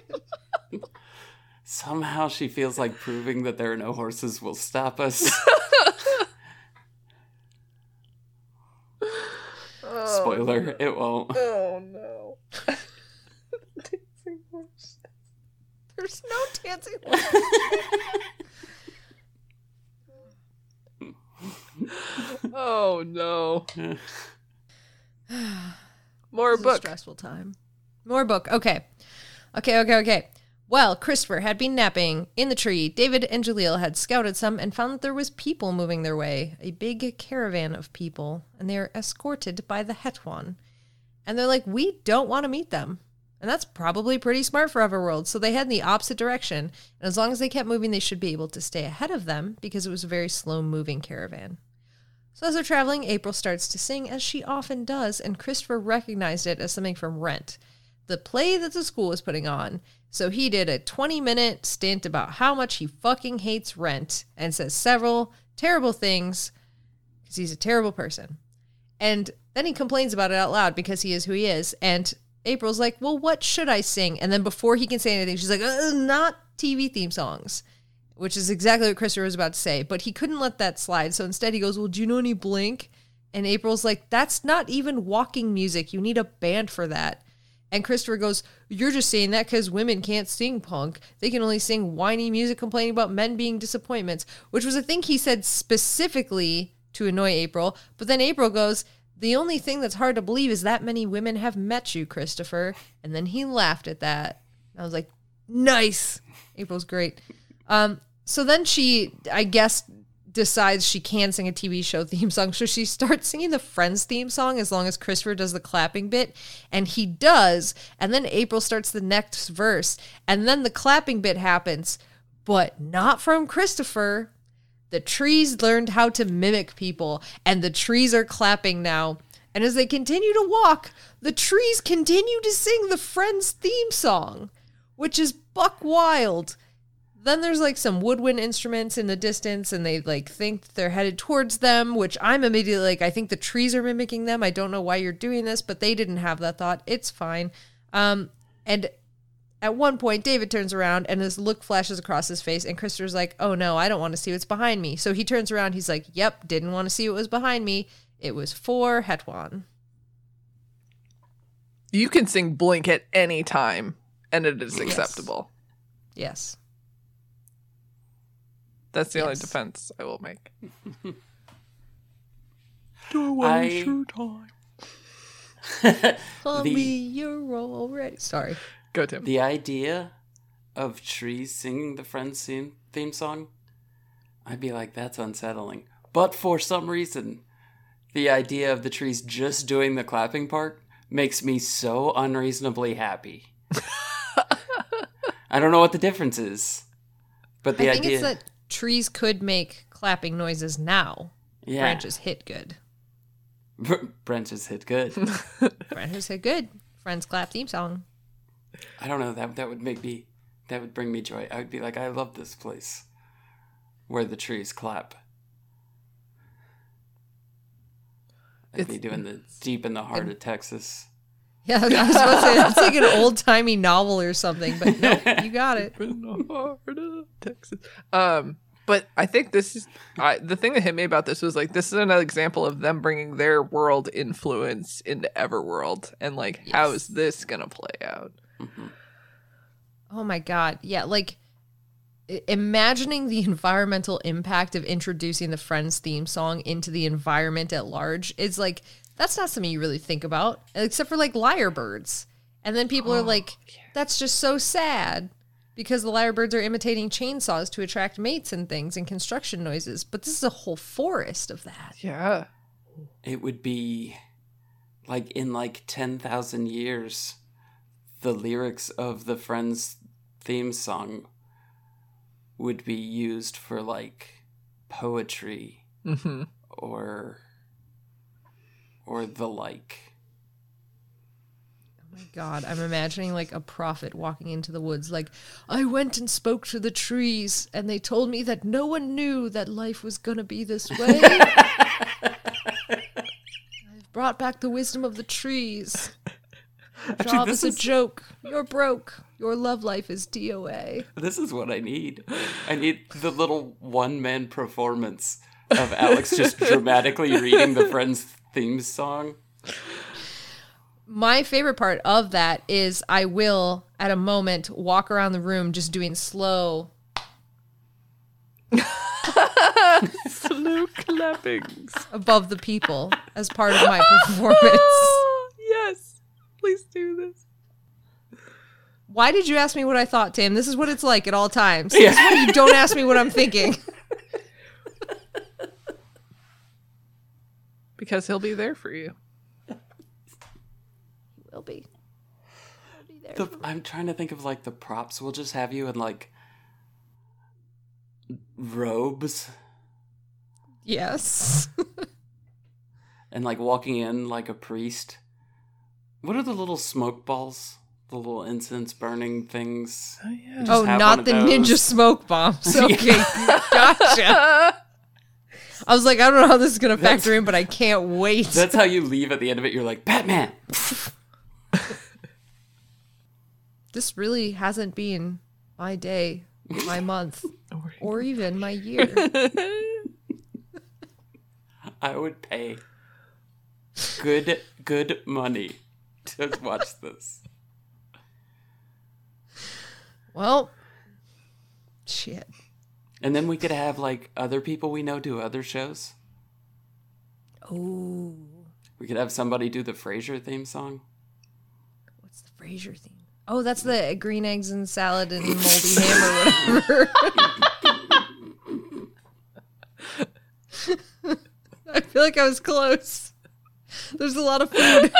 Somehow she feels like proving that there are no horses will stop us. [laughs] Spoiler, it won't. Oh no. Dancing horse. There's no dancing. [laughs] Oh no. [sighs] More This is a book. stressful time. More book. Okay. Okay, okay, okay. Well, Christopher had been napping in the tree. David and Jalil had scouted some and found that there was people moving their way, a big caravan of people, and they are escorted by the Hetwan. And they're like, we don't want to meet them. And that's probably pretty smart for Everworld. So they head in the opposite direction. And as long as they kept moving, they should be able to stay ahead of them because it was a very slow moving caravan. So as they're traveling, April starts to sing, as she often does, and Christopher recognized it as something from Rent, the play that the school was putting on. So he did a 20 minute stint about how much he fucking hates Rent and says several terrible things because he's a terrible person. And then he complains about it out loud because he is who he is. And April's like, Well, what should I sing? And then before he can say anything, she's like, uh, Not TV theme songs which is exactly what Christopher was about to say. But he couldn't let that slide. So instead he goes, Well, do you know any Blink? And April's like, That's not even walking music. You need a band for that. And Christopher goes, You're just saying that because women can't sing punk. They can only sing whiny music complaining about men being disappointments, which was a thing he said specifically to annoy April. But then April goes, The only thing that's hard to believe is that many women have met you, Christopher. And then he laughed at that. I was like, Nice. April's great. Um, so then she, I guess, decides she can sing a TV show theme song. So she starts singing the Friends theme song as long as Christopher does the clapping bit. And he does. And then April starts the next verse. And then the clapping bit happens, but not from Christopher. The trees learned how to mimic people, and the trees are clapping now. And as they continue to walk, the trees continue to sing the Friends theme song, which is buck wild. Then there's like some woodwind instruments in the distance, and they like think they're headed towards them, which I'm immediately like, I think the trees are mimicking them. I don't know why you're doing this, but they didn't have that thought. It's fine. Um, and at one point, David turns around and this look flashes across his face, and Christopher's like, Oh no, I don't want to see what's behind me. So he turns around, he's like, Yep, didn't want to see what was behind me. It was for Hetwan. You can sing Blink at any time, and it is acceptable. Yes. That's the only defense I will make. [laughs] Do I- time. [laughs] Call The- me, you're already. Sorry. Go, Tim. the idea of trees singing the Friends theme, theme song, I'd be like, that's unsettling. But for some reason, the idea of the trees just doing the clapping part makes me so unreasonably happy. [laughs] I don't know what the difference is, but the I think idea, it's that trees could make clapping noises now. yeah, Branches hit good. [laughs] branches hit good. [laughs] Branches hit good. Friends clap theme song. I don't know that that would make me, that would bring me joy. I would be like, I love this place, where the trees clap. I'd be doing the deep in the heart of Texas. [laughs] Yeah, I was about to say that's like an [laughs] old timey novel or something, but no, [laughs] you got it. in the heart of Texas. Um, but I think this is I, the thing that hit me about this was like this is another example of them bringing their world influence into Everworld, and like how Yes. is this gonna play out? Oh my god. Yeah, like imagining the [laughs] environmental impact of introducing the Friends theme song into the environment at large is like that's not something you really think about, except for like lyrebirds. And then people are oh, like, that's just so sad because the lyrebirds are imitating chainsaws to attract mates and things and construction noises. But this is a whole forest of that. Yeah, It would be like in like 10,000 years, the lyrics of the Friends theme song would be used for like poetry mm-hmm. or or the like. Oh my god, I'm imagining like a prophet walking into the woods, like, I went and spoke to the trees, and they told me that no one knew that life was gonna be this way. [laughs] I've brought back the wisdom of the trees. Actually, job this is is- a joke. You're broke. Your love life is DOA. This is what I need. I need the little one man performance of Alex just [laughs] dramatically reading the Friends theme song. My favorite part of that is I will, at a moment, walk around the room just doing slow [laughs] slow clappings. above the people as part of my performance. [laughs] Yes, please do this. Why did you ask me what I thought, Tim? This is what it's like at all times. This is why you don't ask me what I'm thinking. [laughs] Because he'll be there for you. Will be. I'll be there. The, I'm trying to think of like the props. We'll just have you in like robes Yes. [laughs] and like walking in like a priest. What are the little smoke balls? The little incense burning things. Oh yeah. Oh, not the those. ninja smoke bombs. [laughs] Okay, gotcha. [laughs] I was like, I don't know how this is gonna factor in, but I can't wait. That's how you leave at the end of it. You're like Batman. [laughs] This really hasn't been my day, my month, or even my year. I would pay good good money to watch this. Well, shit. And then we could have like other people we know do other shows. Oh, We could have somebody do the Frasier theme song. what's the Frasier theme? Oh, that's the green eggs and salad and moldy ham or whatever. [laughs] I feel like I was close. There's a lot of food.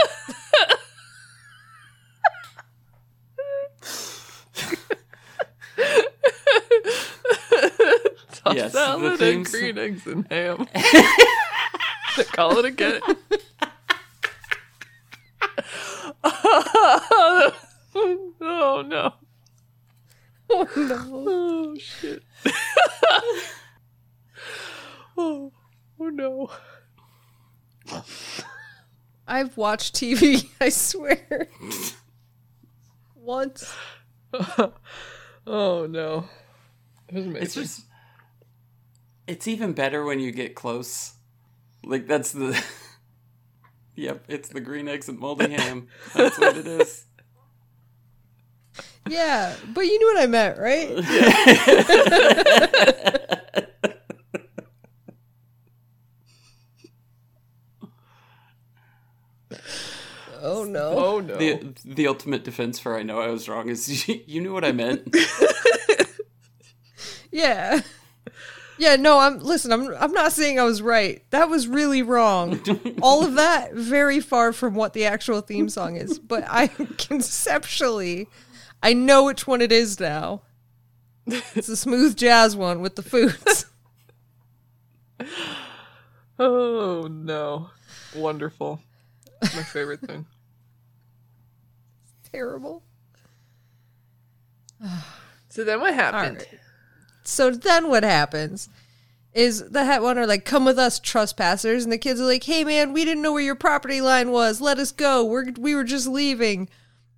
Yes, salad the and green eggs and ham. [laughs] [laughs] Call it again. [laughs] oh no. oh no. Oh shit. oh, oh no. I've watched TV, I swear. Once. Oh no. It was amazing. It's just. It's even better when you get close. Like that's the. [laughs] yep, it's the green eggs and moldy ham. That's what it is. [laughs] Yeah, but you knew what I meant, right? [laughs] oh no. oh no. The the ultimate defense for I know I was wrong is you knew what I meant. Yeah. Yeah, no, I'm listen, I'm I'm not saying I was right. That was really wrong. [laughs] All of that very far from what the actual theme song is, but I [laughs] conceptually I know which one it is now. It's the smooth jazz one with the foods. [laughs] oh no. Wonderful. My favorite thing. Terrible. So then what happened? So then what happens is the Hetwan are like, come with us, trespassers. And the kids are like, hey man, we didn't know where your property line was. Let us go. We're, we were just leaving.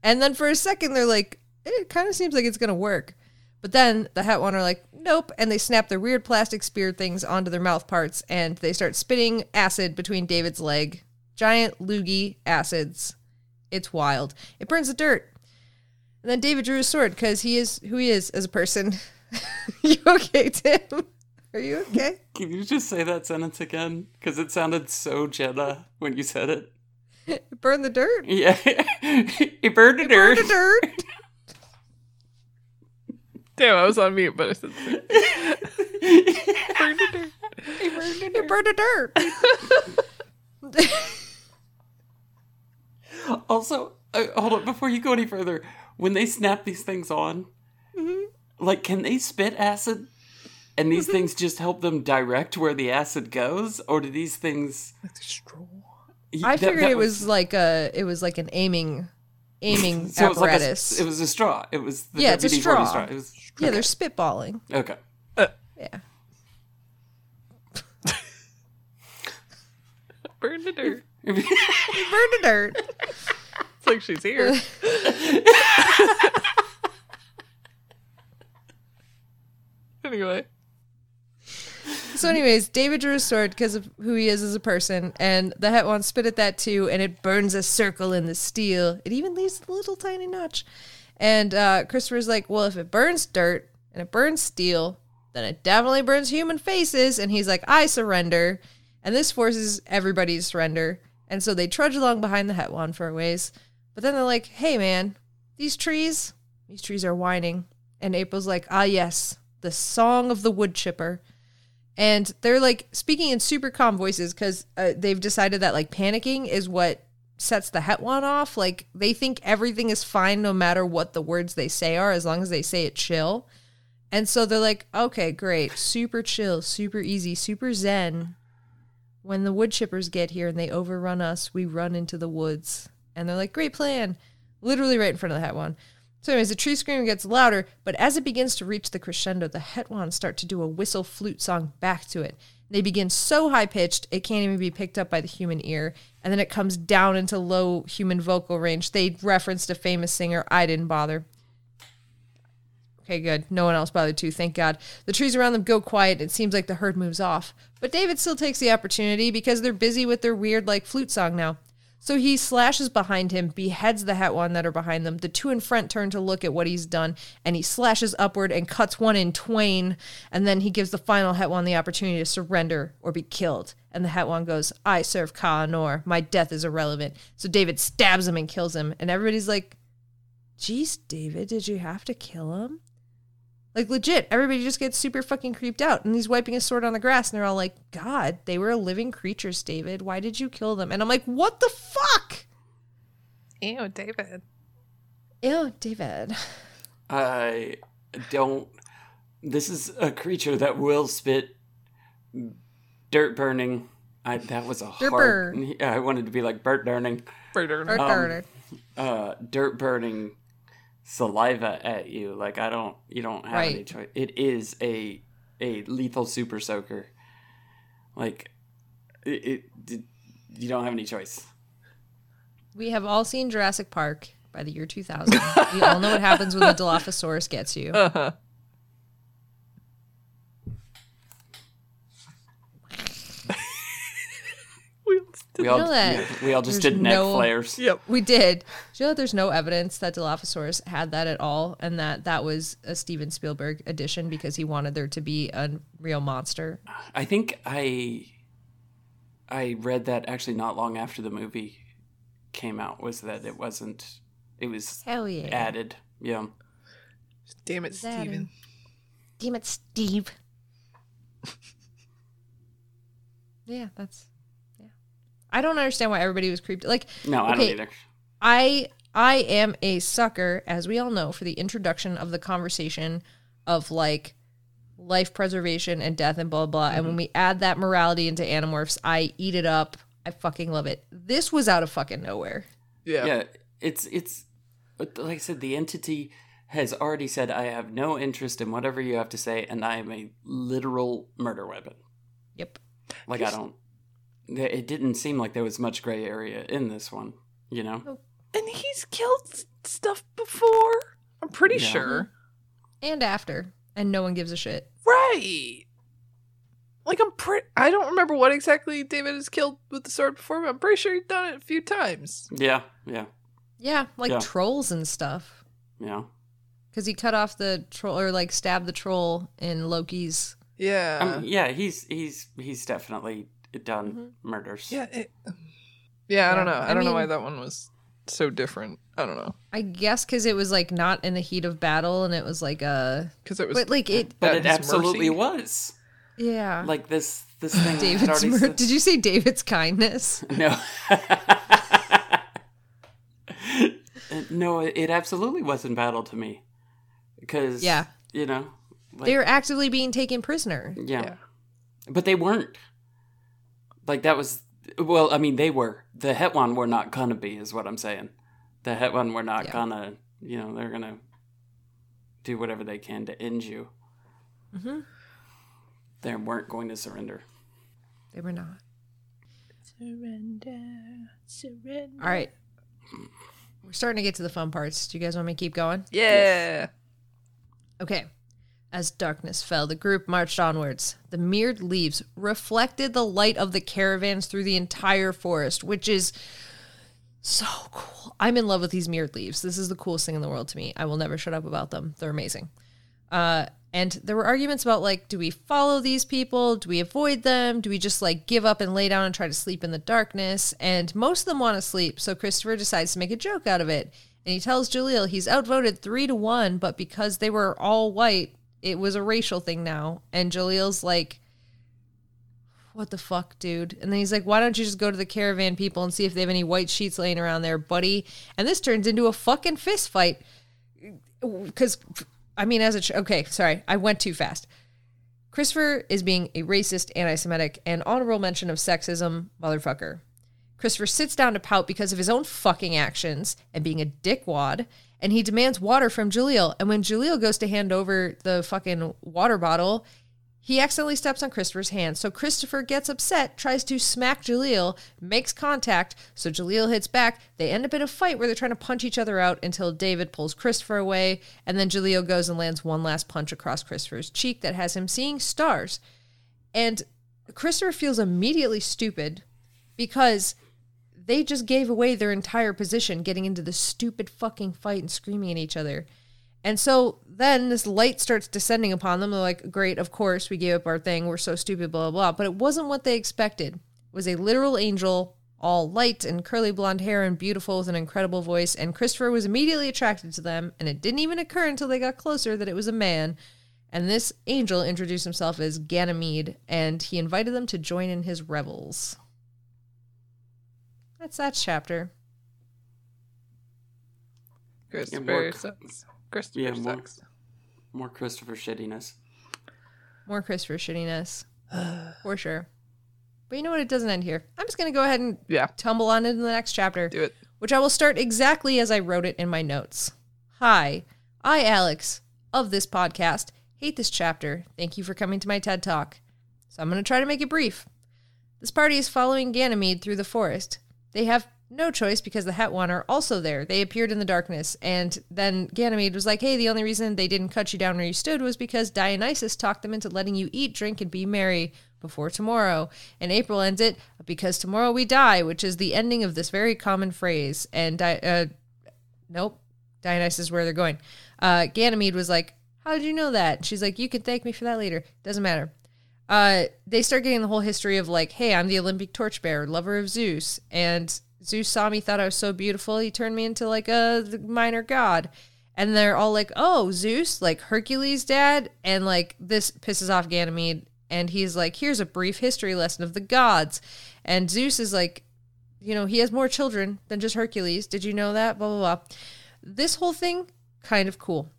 And then for a second, they're like, it kind of seems like it's going to work. But then the Hetwan are like, nope. And they snap their weird plastic spear things onto their mouth parts and they start spitting acid between David's leg. Giant loogie acids. It's wild. It burns the dirt. And then David drew his sword because he is who he is as a person. [laughs] [laughs] you okay, Tim? Are you okay? Can you just say that sentence again? Because it sounded so Jedi when you said it. burned the dirt. Yeah, [laughs] it burned the Burn dirt. the dirt. [laughs] Damn, I was on mute, but I said Burned the dirt. It burned the dirt. Also, uh, hold on before you go any further. When they snap these things on, like, can they spit acid? And these [laughs] things just help them direct where the acid goes, or do these things? Like the straw. I That- figured that it was like a it was like an aiming aiming [laughs] so it was like a, apparatus. it was a straw. It was the Yeah, it's a WD-40 straw. It was yeah, they're spitballing. okay. Uh. Yeah. [laughs] Burn the dirt. It burned the dirt. It's like she's here. Anyway. So, anyways, David drew a sword because of who he is as a person, and the Hetwan spit at that too, and it burns a circle in the steel. It even leaves a little tiny notch. And uh, Christopher's like, well, if it burns dirt and it burns steel, then it definitely burns human faces. And he's like, I surrender. And this forces everybody to surrender. And so they trudge along behind the Hetwan for a ways. But then they're like, hey, man, these trees, these trees are whining. And April's like, ah, yes, the song of the wood chipper. And they're like speaking in super calm voices because uh, they've decided that like panicking is what sets the Hetwan off. Like they think everything is fine no matter what the words they say are as long as they say it chill. And so they're like okay great. Super chill super easy super zen. When the wood chippers get here and they overrun us we run into the woods. And they're like great plan. Literally right in front of the Hetwan so, anyways, the tree scream gets louder, but as it begins to reach the crescendo, the Hetwans start to do a whistle flute song back to it. They begin so high pitched it can't even be picked up by the human ear, and then it comes down into low human vocal range. They referenced a famous singer. I didn't bother. Okay, good. No one else bothered to, thank God. The trees around them go quiet. It seems like the herd moves off. But David still takes the opportunity because they're busy with their weird, like, flute song now. So he slashes behind him, beheads the Hetwan that are behind them. The two in front turn to look at what he's done, and he slashes upward and cuts one in twain. And then he gives the final Hetwan the opportunity to surrender or be killed. And the Hetwan goes, I serve Ka Anor. My death is irrelevant. So David stabs him and kills him. And everybody's like, Geez, David, did you have to kill him? Like legit, everybody just gets super fucking creeped out. And he's wiping his sword on the grass, and they're all like, God, they were living creatures, David. Why did you kill them? And I'm like, what the fuck? Ew, David. Ew, David. I don't. This is a creature that will spit dirt burning. I that was a Dirt hard. burn. I wanted to be like Bert burning. Murder. Or- or- uh, dirt burning saliva at you. Like I don't, you don't have any choice. It is a a lethal super soaker. Like it, it, you don't have any choice. We have all seen Jurassic Park by the year 2000. we all know what happens when the [laughs] Dilophosaurus gets you. Uh-huh. [laughs] We all We know that we, we all just there's did neck no- flares. Yep. We did. Do you know there's no evidence that Dilophosaurus had that at all, and that that was a Steven Spielberg addition because he wanted there to be a real monster? I think I I read that actually not long after the movie came out was that it wasn't it was Hell yeah! added. Yeah. Damn it, Steven. Damn it, Steve. [laughs] yeah, that's yeah. I don't understand why everybody was creeped. Like, No, I Okay. don't either. I I am a sucker, as we all know, for the introduction of the conversation of like life preservation and death and blah blah. And when mm-hmm. we add that morality into Animorphs, I eat it up. I fucking love it. This was out of fucking nowhere. Yeah. Yeah, it's it's like I said, the entity has already said I have no interest in whatever you have to say, and I am a literal murder weapon. Yep. Like I don't. It didn't seem like there was much gray area in this one. You know. Oh, and he's killed stuff before. I'm pretty Yeah. sure. Mm-hmm. And after, and no one gives a shit. Right. Like I'm pretty. I don't remember what exactly David has killed with the sword before, but I'm pretty sure he's done it a few times. Yeah. Yeah. Yeah, like Yeah. trolls and stuff. Yeah. Because he cut off the troll or like stabbed the troll in Loki's. Yeah. I mean, yeah. He's he's he's definitely done Mm-hmm. murders. yeah. It, yeah. I don't know. I, I don't know why that one was so different. I don't know I guess because it was like not in the heat of battle, and it was like a. because it was. But like it, But it absolutely mercy. was. yeah. Like this this thing. [laughs] David's. already Mer- said- Did you say David's kindness? [laughs] No. [laughs] Uh, no, it it absolutely wasn't battle to me. Because, Yeah. you know, like, They were actively being taken prisoner. yeah. Yeah. But they weren't. Like, that was, well, I mean, they were. The Hetwan were not gonna be, is what I'm saying. The Hetwan were not Yeah. gonna, you know, they're gonna do whatever they can to end you. Mhm. They weren't going to surrender. They were not. surrender, surrender. All right. We're starting to get to the fun parts. Do you guys want me to keep going? Yeah. Okay. As darkness fell, the group marched onwards. The mirrored leaves reflected the light of the caravans through the entire forest, which is so cool. I'm in love with these mirrored leaves. This is the coolest thing in the world to me. I will never shut up about them. They're amazing. Uh, and there were arguments about like, do we follow these people? Do we avoid them? Do we just like give up and lay down and try to sleep in the darkness? And most of them want to sleep, so Christopher decides to make a joke out of it. And he tells Jalil he's outvoted three to one, but because they were all white, it was a racial thing now. And Jalil's like, what the fuck, dude? And then he's like, why don't you just go to the caravan people and see if they have any white sheets laying around there, buddy? And this turns into a fucking fist fight. Because, I mean, as a. Ch- okay, sorry. I went too fast. Christopher is being a racist, anti Semitic, and honorable mention of sexism motherfucker. Christopher sits down to pout because of his own fucking actions and being a dickwad, and he demands water from Jalil. And when Jalil goes to hand over the fucking water bottle, he accidentally steps on Christopher's hand. So Christopher gets upset, tries to smack Jalil, makes contact. So Jalil hits back. They end up in a fight where they're trying to punch each other out until David pulls Christopher away. And then Jalil goes and lands one last punch across Christopher's cheek that has him seeing stars. And Christopher feels immediately stupid because they just gave away their entire position getting into this stupid fucking fight and screaming at each other. And so then this light starts descending upon them. They're like, great, of course, we gave up our thing. We're so stupid, blah, blah, blah. But it wasn't what they expected. It was a literal angel, all light and curly blonde hair and beautiful with an incredible voice. And Christopher was immediately attracted to them. And it didn't even occur until they got closer that it was a man. And this angel introduced himself as Ganymede, and he invited them to join in his revels. That's that chapter. Christopher more- sucks. Christopher Yeah, more- sucks. More Christopher shittiness. More Christopher shittiness. [sighs] For sure. But you know what? It doesn't end here. I'm just going to go ahead and Yeah, tumble on into the next chapter. do it. which I will start exactly as I wrote it in my notes. Hi, I, Alex, of this podcast, hate this chapter. Thank you for coming to my TED Talk. So I'm going to try to make it brief. This party is following Ganymede through the forest. They have no choice because the Hetwan are also there. They appeared in the darkness, and then Ganymede was like, hey, the only reason they didn't cut you down where you stood was because Dionysus talked them into letting you eat, drink, and be merry before tomorrow. And April ends it, because tomorrow we die, which is the ending of this very common phrase. And, Di- uh, nope, Dionysus is where they're going. Uh, Ganymede was like, how did you know that? She's like, you can thank me for that later. Doesn't matter uh, they start getting the whole history of like, hey, I'm the Olympic torchbearer, lover of Zeus, and Zeus saw me, thought I was so beautiful, he turned me into like a minor god. And they're all like, oh, Zeus, like Hercules' dad, and like this pisses off Ganymede, and he's like, here's a brief history lesson of the gods, and Zeus is like, you know, he has more children than just Hercules. Did you know that? Blah blah blah. This whole thing, kind of cool.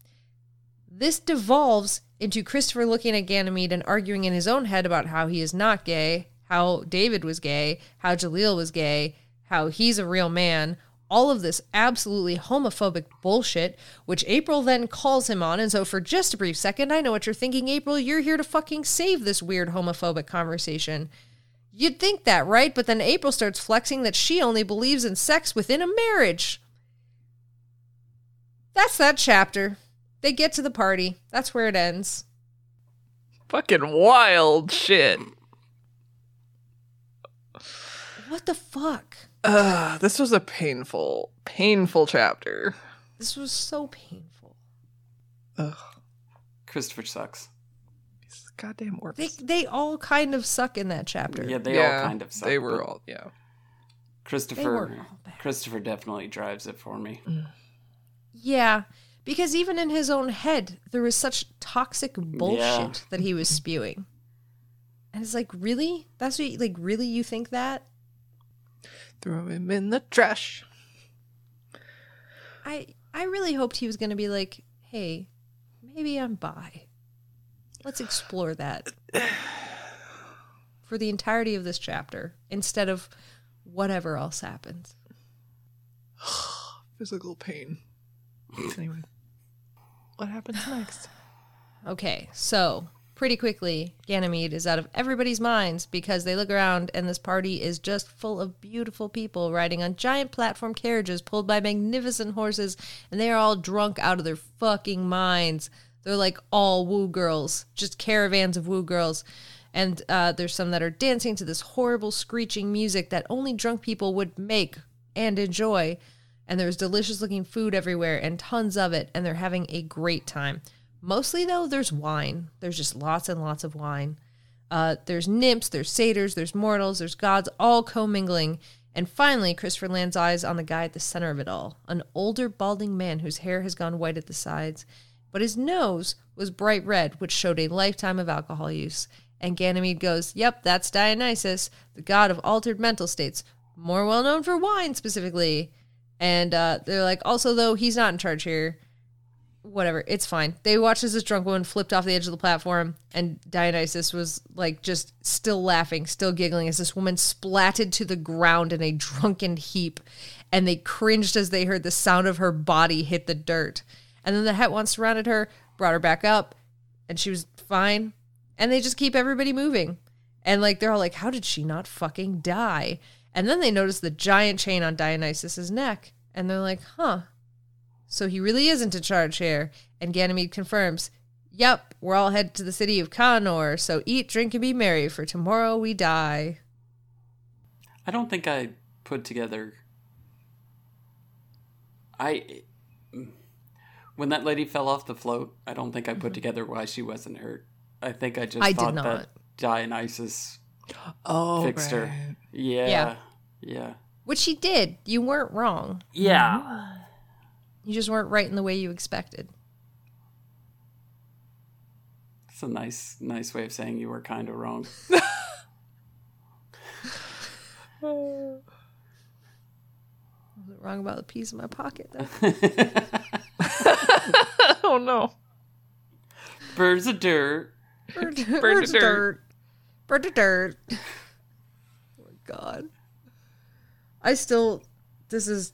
This devolves into Christopher looking at Ganymede and arguing in his own head about how he is not gay, how David was gay, how Jalil was gay, how he's a real man. All of this absolutely homophobic bullshit, which April then calls him on. And so, for just a brief second, I know what you're thinking, April. You're here to fucking save this weird homophobic conversation. You'd think that, right? But then April starts flexing that she only believes in sex within a marriage. That's that chapter. They get to the party. That's where it ends. Fucking wild shit. What the fuck? Uh, this was a painful, painful chapter. This was so painful. Ugh, Christopher sucks. these goddamn orcs. They they all kind of suck in that chapter. Yeah, they yeah, all kind of suck. They were all, yeah. Christopher. all. Christopher definitely drives it for me. Yeah, because even in his own head, there was such toxic bullshit Yeah. that he was spewing. And it's like, really? That's what, you, like, really you think that? Throw him in the trash. I I really hoped he was going to be like, hey, maybe I'm bi. Let's explore that for the entirety of this chapter instead of whatever else happens. [sighs] Physical pain. anyway, what happens next? Okay, so pretty quickly, Ganymede is out of everybody's minds because they look around and this party is just full of beautiful people riding on giant platform carriages pulled by magnificent horses, and they are all drunk out of their fucking minds. They're like all woo girls, just caravans of woo girls. And uh, there's some that are dancing to this horrible screeching music that only drunk people would make and enjoy. And there's delicious looking food everywhere and tons of it, and they're having a great time. Mostly, though, there's wine. There's just lots and lots of wine. Uh, there's nymphs, there's satyrs, there's mortals, there's gods, all commingling. And finally, Christopher lands eyes on the guy at the center of it all an older, balding man whose hair has gone white at the sides, but his nose was bright red, which showed a lifetime of alcohol use. And Ganymede goes, Yep, that's Dionysus, the god of altered mental states, more well known for wine specifically. And uh, they're like, also, though, he's not in charge here whatever, it's fine. They watched as this drunk woman flipped off the edge of the platform, and Dionysus was like just still laughing, still giggling as this woman splatted to the ground in a drunken heap, and they cringed as they heard the sound of her body hit the dirt. And then the het Hetwan surrounded her, brought her back up, and she was fine. And they just keep everybody moving. And like they're all like, how did she not fucking die? And then they notice the giant chain on Dionysus's neck, and they're like, huh. So he really isn't in charge here. And Ganymede confirms, Yep, we're all headed to the city of Kanor, so eat, drink, and be merry, for tomorrow we die. I don't think I put together. I. When that lady fell off the float, I don't think I put together why she wasn't hurt. I think I just Mm-hmm. I did thought not. that Dionysus Oh, fixed her. Yeah. Yeah. Yeah. Which she did. You weren't wrong. Yeah. You just weren't right in the way you expected. It's a nice, nice way of saying you were kind of wrong. [laughs] Was it wrong about the piece in my pocket though? [laughs] [laughs] oh no. Birds of dirt. Bird, Bird birds of dirt. dirt. Bird to dirt. [laughs] oh my god. I still this is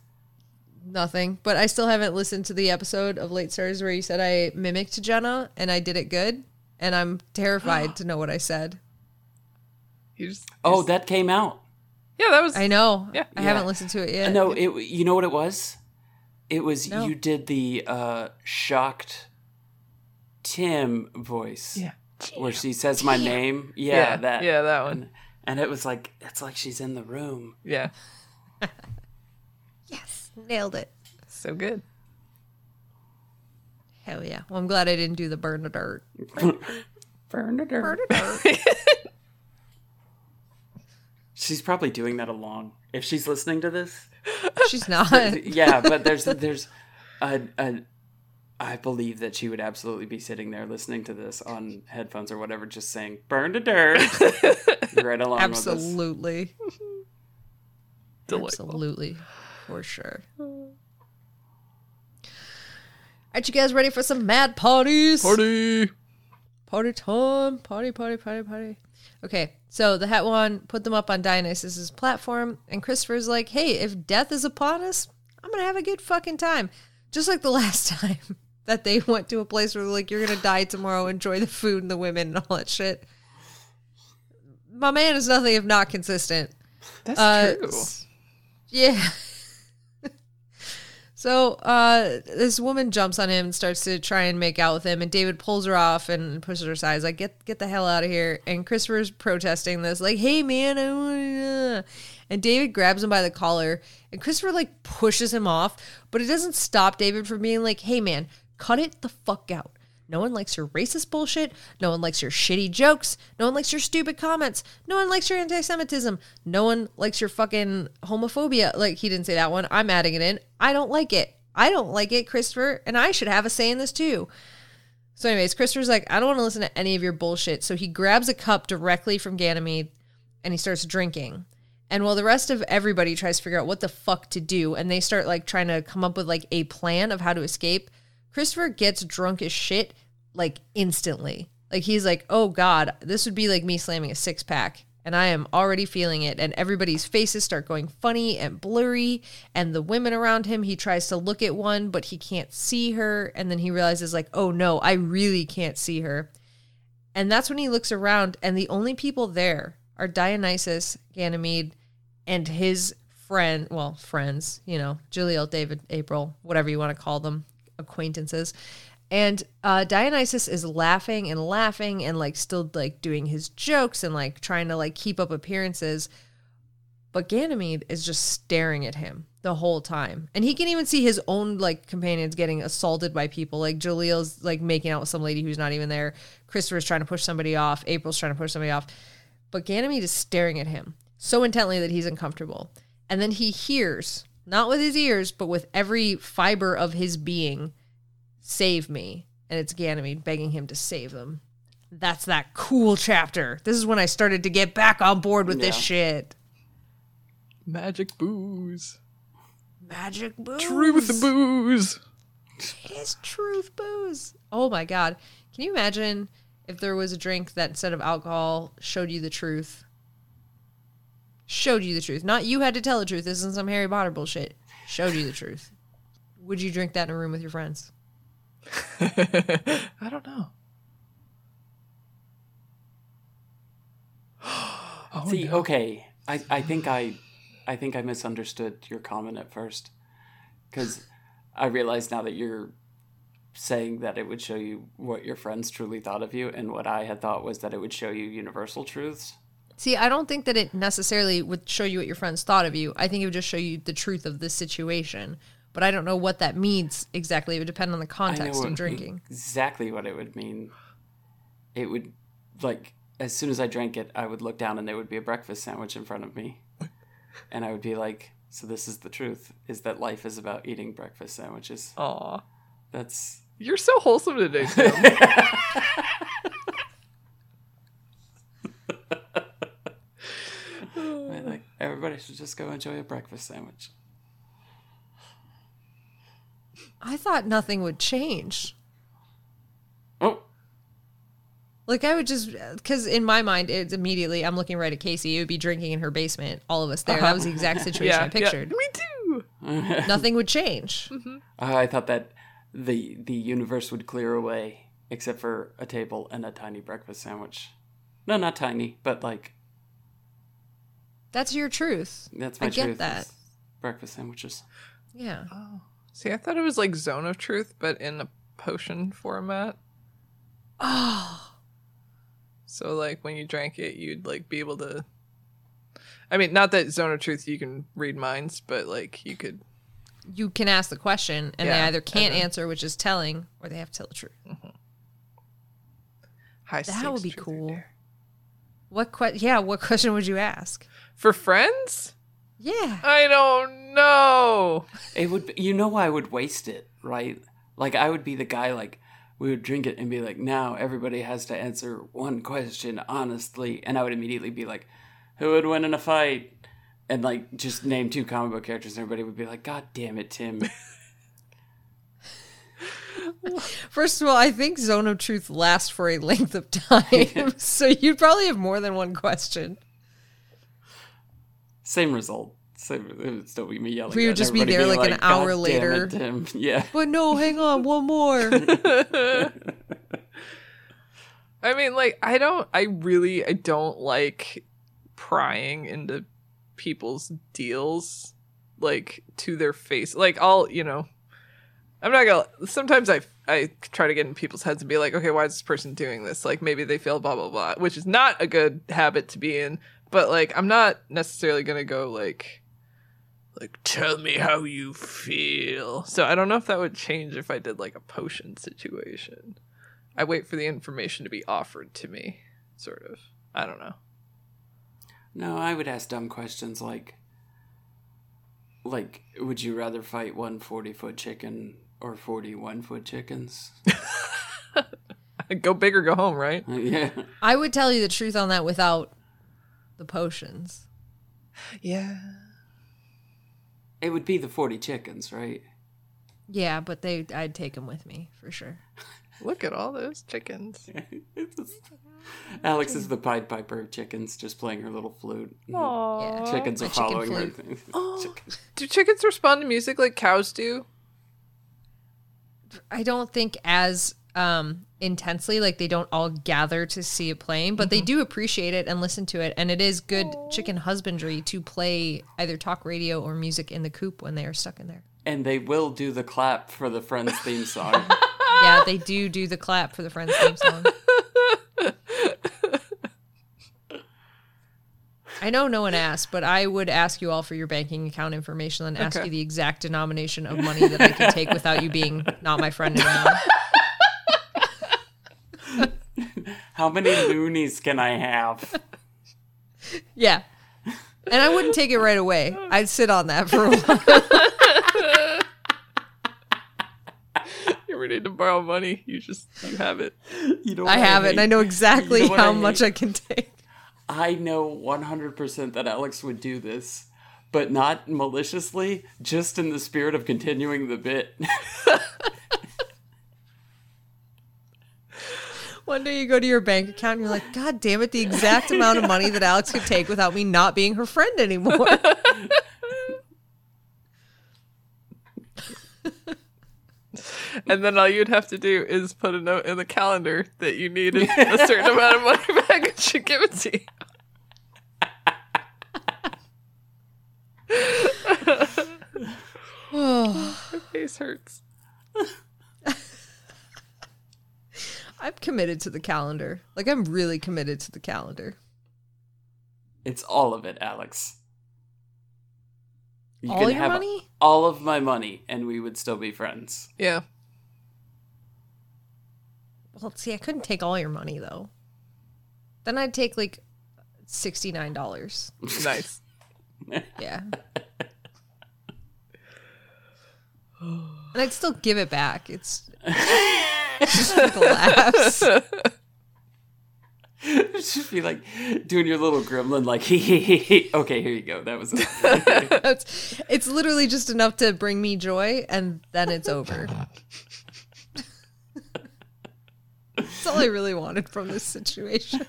nothing, but I still haven't listened to the episode of Late Stars where you said I mimicked Jenna and I did it good. And I'm terrified [gasps] to know what I said. You just, Oh, that came out. yeah, that was I know. Yeah. I Yeah. haven't listened to it yet. No, it. You know what it was? It was No. you did the uh, shocked Tim voice. Yeah. Where she says my name. Yeah, Yeah, that. yeah, that one. And, and it was like it's like she's in the room. Yeah. [laughs] Yes. Nailed it. So good. Hell yeah. Well, I'm glad I didn't do the burn to dirt. [laughs] Burn to Burn dirt. to dirt. [laughs] She's probably doing that along. If she's listening to this, She's not. yeah, but there's there's a, a I believe that she would absolutely be sitting there listening to this on headphones or whatever, just saying "burn to dirt" [laughs] right along with us. Absolutely. [laughs] Delightful. Absolutely. For sure. Aren't you guys ready for some mad parties? Party. Party time. Party, party, party, party. Okay, so the Hetwan put them up on Dionysus's platform, and Christopher's like, hey, if death is upon us, I'm going to have a good fucking time. Just like the [laughs] last time that they [laughs] went to a place where, like, you're going to die tomorrow, enjoy the food and the women and all that shit. My man is nothing if not consistent. That's Uh, true. Yeah. [laughs] so uh, this woman jumps on him and starts to try and make out with him, and David pulls her off and pushes her aside. He's like, "Get get the hell out of here!" And Christopher's protesting this, like, "Hey man, I wanna-" and David grabs him by the collar, and Christopher like pushes him off, but it doesn't stop David from being like, "Hey man, cut it the fuck out." No one likes your racist bullshit. No one likes your shitty jokes. No one likes your stupid comments. No one likes your anti Semitism. No one likes your fucking homophobia. Like, he didn't say that one. I'm adding it in. I don't like it. I don't like it, Christopher. And I should have a say in this too. So, anyways, Christopher's like, I don't want to listen to any of your bullshit. So he grabs a cup directly from Ganymede and he starts drinking. And while the rest of everybody tries to figure out what the fuck to do, and they start like trying to come up with like a plan of how to escape, Christopher gets drunk as shit like instantly. Like he's like, oh God, this would be like me slamming a six pack. And I am already feeling it. And everybody's faces start going funny and blurry. And the women around him, he tries to look at one, but he can't see her. And then he realizes, like, oh no, I really can't see her. And that's when he looks around, and the only people there are Dionysus, Ganymede, and his friend, well, friends, you know, Jalil, David, April, whatever you want to call them, acquaintances. And uh, Dionysus is laughing and laughing and like still like doing his jokes and like trying to like keep up appearances. But Ganymede is just staring at him the whole time. And he can even see his own like companions getting assaulted by people. Like Jalil's like making out with some lady who's not even there. Christopher's trying to push somebody off. April's trying to push somebody off. But Ganymede is staring at him so intently that he's uncomfortable. And then he hears, not with his ears, but with every fiber of his being, save me. And it's Ganymede begging him to save them. That's that cool chapter. This is when I started to get back on board with this shit. Magic booze. Magic booze. Truth booze. It is truth booze. Oh my god. Can you imagine if there was a drink that instead of alcohol showed you the truth? Showed you the truth. Not you had to tell the truth. This isn't some Harry Potter bullshit. Showed you the truth. Would you drink that in a room with your friends? [laughs] I don't know. [gasps] oh, See, no. okay, I, I think I, I think I misunderstood your comment at first, because I realize now that you're saying that it would show you what your friends truly thought of you, and what I had thought was that it would show you universal truths. See, I don't think that it necessarily would show you what your friends thought of you. I think it would just show you the truth of the situation. But I don't know what that means exactly. It would depend on the I know context of drinking. exactly what it would mean. It would like as soon as I drank it, I would look down and there would be a breakfast sandwich in front of me, and I would be like, "So this is the truth: is that life is about eating breakfast sandwiches." Aw. That's You're so wholesome today, Tim. [laughs] everybody should just go enjoy a breakfast sandwich. I thought nothing would change. Oh, Like I would just because in my mind it's immediately I'm looking right at Casey. It would be drinking in her basement, all of us there. That was the exact [laughs] situation I pictured. Me too. [laughs] Nothing would change. Uh, I thought that the the universe would clear away except for a table and a tiny breakfast sandwich. No, not tiny, but like That's your truth. that's my truth. I get truth, that. is Breakfast sandwiches. Yeah. Oh. See, I thought it was like Zone of Truth, but in a potion format. Oh, So like when you drank it, you'd like be able to. I mean, not that Zone of Truth you can read minds, but like you could. you can ask the question, and they either can't then- answer, which is telling, or they have to tell the truth. Mm-hmm. High That would be cool. dare. What que- Yeah, what [laughs] question would you ask? For friends? Yeah. I don't know. It would, be, you know, I would waste it, right? Like I would be the guy, like we would drink it and be like, now everybody has to answer one question honestly, and I would immediately be like, who would win in a fight? And like just name two comic book characters, and everybody would be like, God damn it, Tim. [laughs] First of all, I think Zone of Truth lasts for a length of time, [laughs] so you'd probably have more than one question. Same result. Same. It would still be me yelling. We would just be there being like an hour "God damn it, later." [laughs] Yeah. But no, hang on, one more. [laughs] I mean, like, I don't, I really, I don't like prying into people's deals, like, to their face. Like, I'll, you know, I'm not gonna, sometimes I, I try to get in people's heads and be like, okay, why is this person doing this? Like, maybe they feel blah, blah, blah, which is not a good habit to be in. But, like, I'm not necessarily gonna go, like, like, tell me how you feel. So I don't know if that would change if I did, like, a potion situation. I wait for the information to be offered to me, sort of. I don't know. No, I would ask dumb questions like, like, would you rather fight one 40 foot chicken or 41 foot chickens? [laughs] Go big or go home, right? [laughs] yeah. I would tell you the truth on that without the potions. Yeah. It would be the 40 chickens, right? Yeah, but they I'd take them with me for sure. [laughs] Look at all those chickens. Alex is the Pied Piper of chickens, just playing her little flute. Yeah. Chickens are My chicken following her. flute. Oh, chicken- Do chickens respond to music like cows do? I don't think as um intensely like they don't all gather to see it playing, but they do appreciate it and listen to it and it is good chicken husbandry to play either talk radio or music in the coop when they are stuck in there. And they will do the clap for the Friends theme song. [laughs] Yeah, they do do the clap for the Friends theme song. I know no one asked, but I would ask you all for your banking account information and ask Okay. you the exact denomination of money that I can take without you being not my friend anymore. How many loonies can I have? Yeah. And I wouldn't take it right away. I'd sit on that for a while. You ever need to borrow money? You just you have it. You know I what have it and I know exactly You know how I much? I can take. I know 100% that Alex would do this, but not maliciously, just in the spirit of continuing the bit. [laughs] One day you go to your bank account and you're like, God damn it, the exact amount of money that Alex could take without me not being her friend anymore. [laughs] And then all you'd have to do is put a note in the calendar that you needed a certain amount of money back and she'd give it to you. [sighs] My face hurts. I'm committed to the calendar. Like I'm really committed to the calendar. It's all of it, Alex. You All can your have money? All of my money, and we would still be friends. Yeah. Well, see, I couldn't take all your money though. Then I'd take like sixty nine dollars. [laughs] Nice. Yeah. and I'd still give it back. It's just the laughs. Just be like doing your little gremlin, like, [laughs] hee hee hee hee. Okay, here you go. That was it's, [laughs] it's literally just enough to bring me joy, and then it's over. That's all I really wanted from this situation.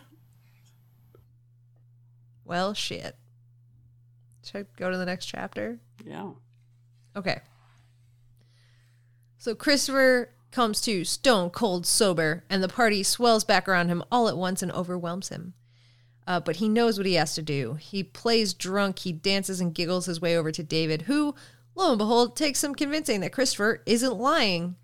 Well, shit. Should I go to the next chapter? yeah. Okay. So Christopher comes to stone cold sober, and the party swells back around him all at once and overwhelms him. Uh, but he knows what he has to do. He plays drunk, he dances and giggles his way over to David, who, lo and behold, takes some convincing that Christopher isn't lying.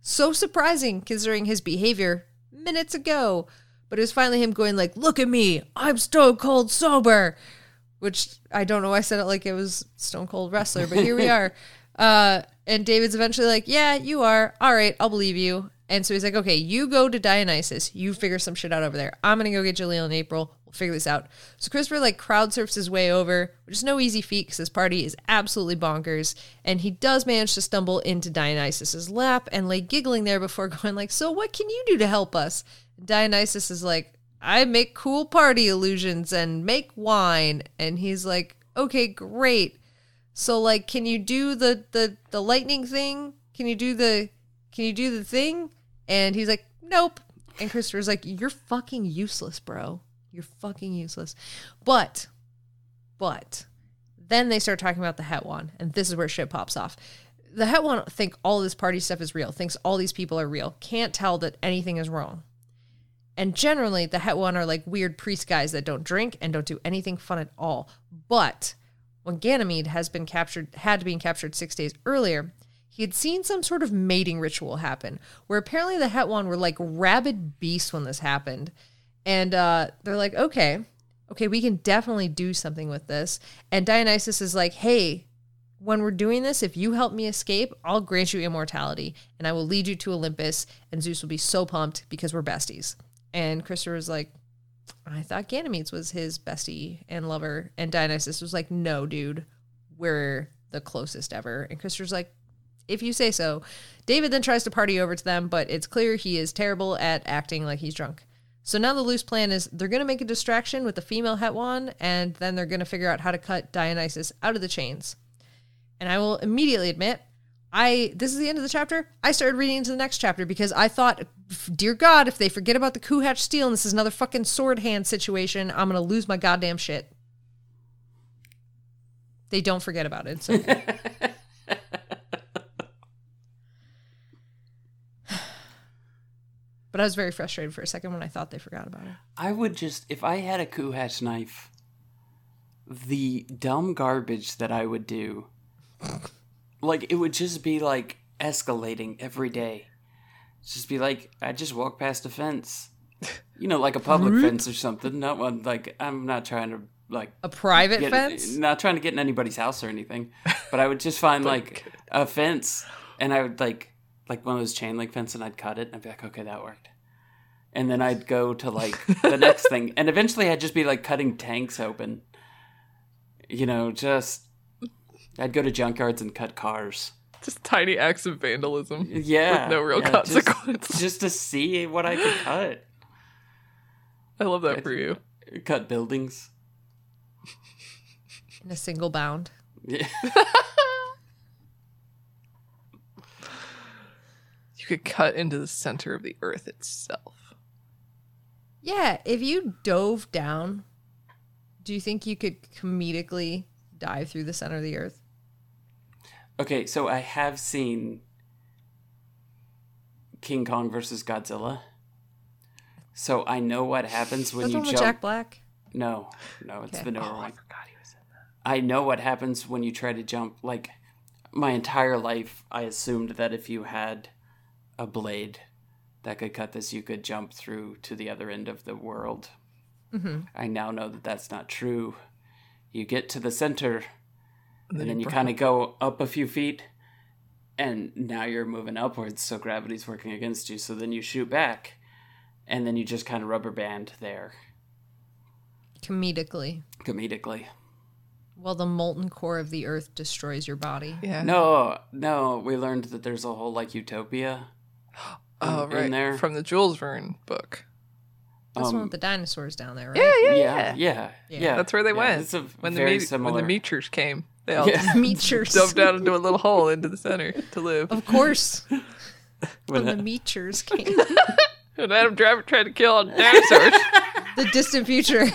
So surprising considering his behavior minutes ago. But it was finally him going like, "Look at me, I'm stone cold sober," which I don't know. why I said it like it was Stone Cold Wrestler, but here we are. [laughs] Uh, and David's eventually like, "Yeah, you are. All right, I'll believe you." And so he's like, "Okay, you go to Dionysus. You figure some shit out over there. I'm gonna go get Jalil and April. We'll figure this out." So Christopher like crowd surfs his way over, which is no easy feat because his party is absolutely bonkers. And he does manage to stumble into Dionysus's lap and lay giggling there before [laughs] going like, "So what can you do to help us?" Dionysus is like, I make cool party illusions and make wine. And he's like, okay, great. So like, can you do the, the, the lightning thing? Can you do the, can you do the thing? And he's like, nope. And Christopher's like, you're fucking useless, bro. You're fucking useless. But, but then they start talking about the Hetwan. And this is where shit pops off. The Hetwan think all this party stuff is real, thinks all these people are real, can't tell that anything is wrong. And generally, the Hetwan are like weird priest guys that don't drink and don't do anything fun at all. But when Ganymede has been captured, had been captured six days earlier, he had seen some sort of mating ritual happen, where apparently the Hetwan were like rabid beasts when this happened, and uh, they're like, okay, okay, we can definitely do something with this. And Dionysus is like, hey, when we're doing this, if you help me escape, I'll grant you immortality, and I will lead you to Olympus, and Zeus will be so pumped because we're besties. And Christopher was like, I thought Ganymedes was his bestie and lover. And Dionysus was like, no, dude, we're the closest ever. And Christopher's like, if you say so. David then tries to party over to them, but it's clear he is terrible at acting like he's drunk. So now the loose plan is they're going to make a distraction with the female Hetwan, and then they're going to figure out how to cut Dionysus out of the chains. And I will immediately admit, I this is the end of the chapter. I started reading into the next chapter because I thought, dear God, if they forget about the Coo-Hatch steel and this is another fucking sword hand situation, I'm gonna lose my goddamn shit. They don't forget about it. So. [laughs] but I was very frustrated for a second when I thought they forgot about it. I would just, if I had a Coo-Hatch knife, the dumb garbage that I would do, like, it would just be like escalating every day. Just be like, I just walk past a fence, [laughs] you know, like a public fence or something. Not one, like, I'm not trying to, like, A private get, fence? not trying to get in anybody's house or anything, but I would just find [laughs] like a fence and I would like like one of those chain link fence and I'd cut it and I'd be like, okay, that worked. And then I'd go to like the next [laughs] thing, and eventually I'd just be like cutting tanks open. You know, just I'd go to junkyards and cut cars. Just tiny acts of vandalism. Yeah, With no real yeah, just- consequence. [laughs] just to see what I could cut. I love that for you. Cut buildings. In a single bound. Yeah. [laughs] You could cut into the center of the earth itself. Yeah, if you dove down, do you think you could comedically dive through the center of the earth? Okay, so I have seen King Kong versus Godzilla. So I know what happens when That's the you one with jump. Jack Black. No, no, it's Okay. the newer Oh, I one. forgot he was in that. I know what happens when you try to jump. Like my entire life, I assumed that if you had a blade that could cut this, you could jump through to the other end of the world. hmm I now know that that's not true. You get to the center, and then you burn. kind of go up a few feet, and now you're moving upwards, so gravity's working against you. So then you shoot back, and then you just kind of rubber band there, Comedically. comedically. Well, the molten core of the earth destroys your body. Yeah. No, no, we learned that there's a whole like utopia. [gasps] Oh, in right. there. From the Jules Verne book. That's the one Um, with the dinosaurs down there, right? Yeah, yeah, yeah, yeah. yeah, Yeah. yeah. That's where they Yeah, went It's a when the very meat, similar. when the meaters came. They all Yeah. [laughs] Meatures. [laughs] jumped down into a little hole into the center to live. Of course. [laughs] when when the the- meatures came. And Adam Driver tried to kill all the dinosaurs. the distant future.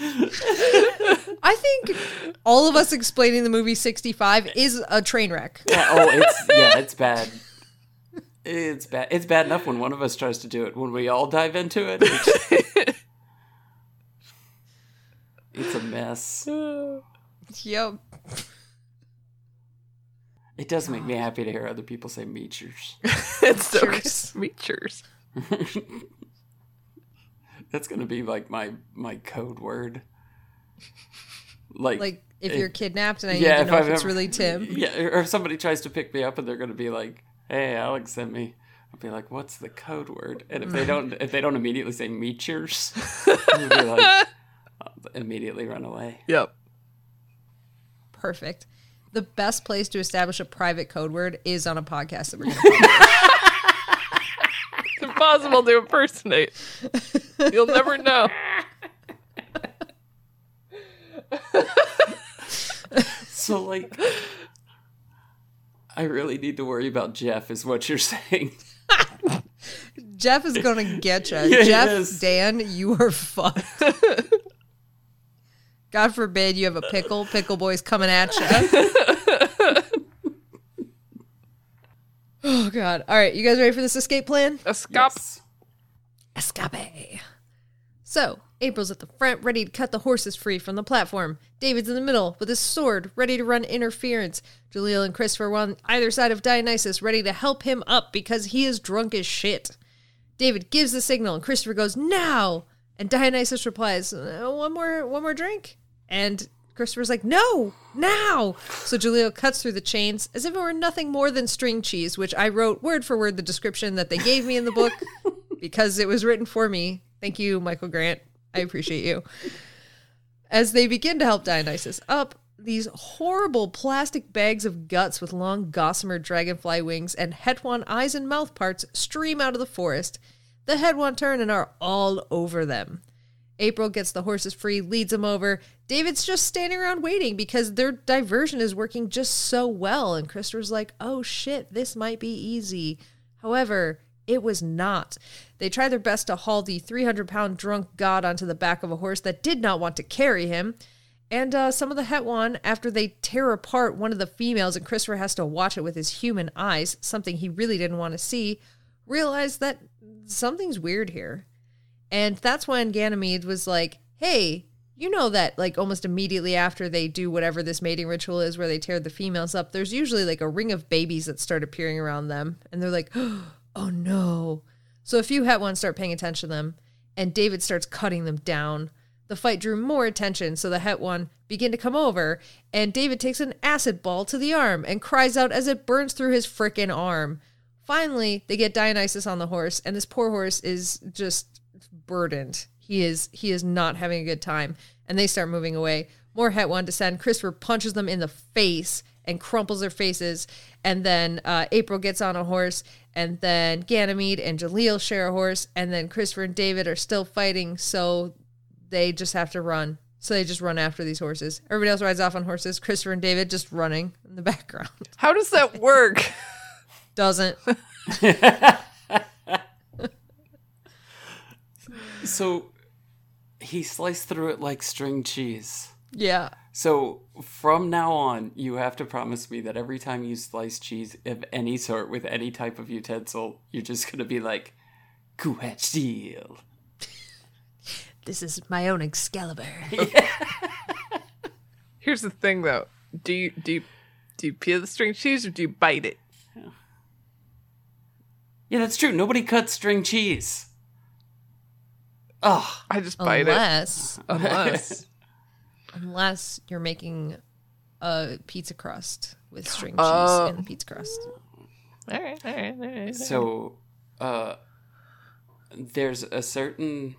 I think all of us explaining the movie 65 is a train wreck. Yeah, oh, it's yeah, it's bad. It's bad. It's bad enough when one of us tries to do it. When we all dive into it, it's, it's a mess. [sighs] Yep. It does make me happy to hear other people say meatures. [laughs] it's so good. Meaters. Meatures. [laughs] That's gonna be like my my code word. Like, Like if it- you're kidnapped and I yeah, need if to know if, I've it's ever- really Tim. [laughs] Yeah, or if somebody tries to pick me up and they're gonna be like, "Hey, Alex sent me," I'll be like, "What's the code word?" And if they don't, if they don't immediately say meatures, I'll be like, I'll immediately run away. Yep. Perfect. The best place to establish a private code word is on a podcast that we're going [laughs] to It's impossible to impersonate. You'll never know. So like, I really need to worry about Jeff, is what you're saying. Jeff is going to get you. [laughs] Yeah, Jeff. Dan, you are fucked. [laughs] God forbid you have a pickle. Pickle boy's coming at you. [laughs] oh, God. All right. You guys ready for this escape plan? Escape. Yes. Escape. So, April's at the front, ready to cut the horses free from the platform. David's in the middle with his sword, ready to run interference. Jalil and Christopher were on either side of Dionysus, ready to help him up because he is drunk as shit. David gives the signal, and Christopher goes, "Now!" And Dionysus replies, "Uh, "One more, one more drink." And Christopher's like, "No, now!" So Jalil cuts through the chains as if it were nothing more than string cheese, which I wrote word for word the description that they gave me in the book [laughs] because it was written for me. Thank you, Michael Grant. I appreciate you. As they begin to help Dionysus up, these horrible plastic bags of guts with long gossamer dragonfly wings and Hetwan eyes and mouth parts stream out of the forest. The Hetwan turn and are all over them. April gets the horses free, leads them over. David's just standing around waiting because their diversion is working just so well. And Christopher's like, oh shit, this might be easy. However, it was not. They tried their best to haul the 300 pound drunk god onto the back of a horse that did not want to carry him. And uh, some of the Hetwan, after they tear apart one of the females and Christopher has to watch it with his human eyes, something he really didn't want to see, realize that something's weird here. And that's when Ganymede was like, hey, you know that like almost immediately after they do whatever this mating ritual is where they tear the females up, there's usually like a ring of babies that start appearing around them. And they're like, [gasps] oh no. So a few ones start paying attention to them, and David starts cutting them down. The fight drew more attention, so the Hetwan begin to come over, and David takes an acid ball to the arm and cries out as it burns through his frickin' arm. Finally, they get Dionysus on the horse, and this poor horse is just burdened. He is he is not having a good time, and they start moving away. More Hetwan descend. Christopher punches them in the face and crumples their faces, and then uh, April gets on a horse, and then Ganymede and Jalil share a horse, and then Christopher and David are still fighting, so they just have to run. So they just run after these horses. Everybody else rides off on horses. Christopher and David just running in the [laughs] background. How does that work? Doesn't. [laughs] So he sliced through it like string cheese. Yeah. So from now on, you have to promise me that every time you slice cheese of any sort with any type of utensil, you're just gonna be like, "Kuhat steel." [laughs] This is my own Excalibur. [laughs] Here's the thing, though. Do you do you, do you peel the string cheese or do you bite it? Yeah, that's true. Nobody cuts string cheese. Ugh. I just bite it. unless, [laughs] Unless. unless you're making a pizza crust with string cheese Oh. in the pizza crust. all right, all right, all right. So, uh, there's a certain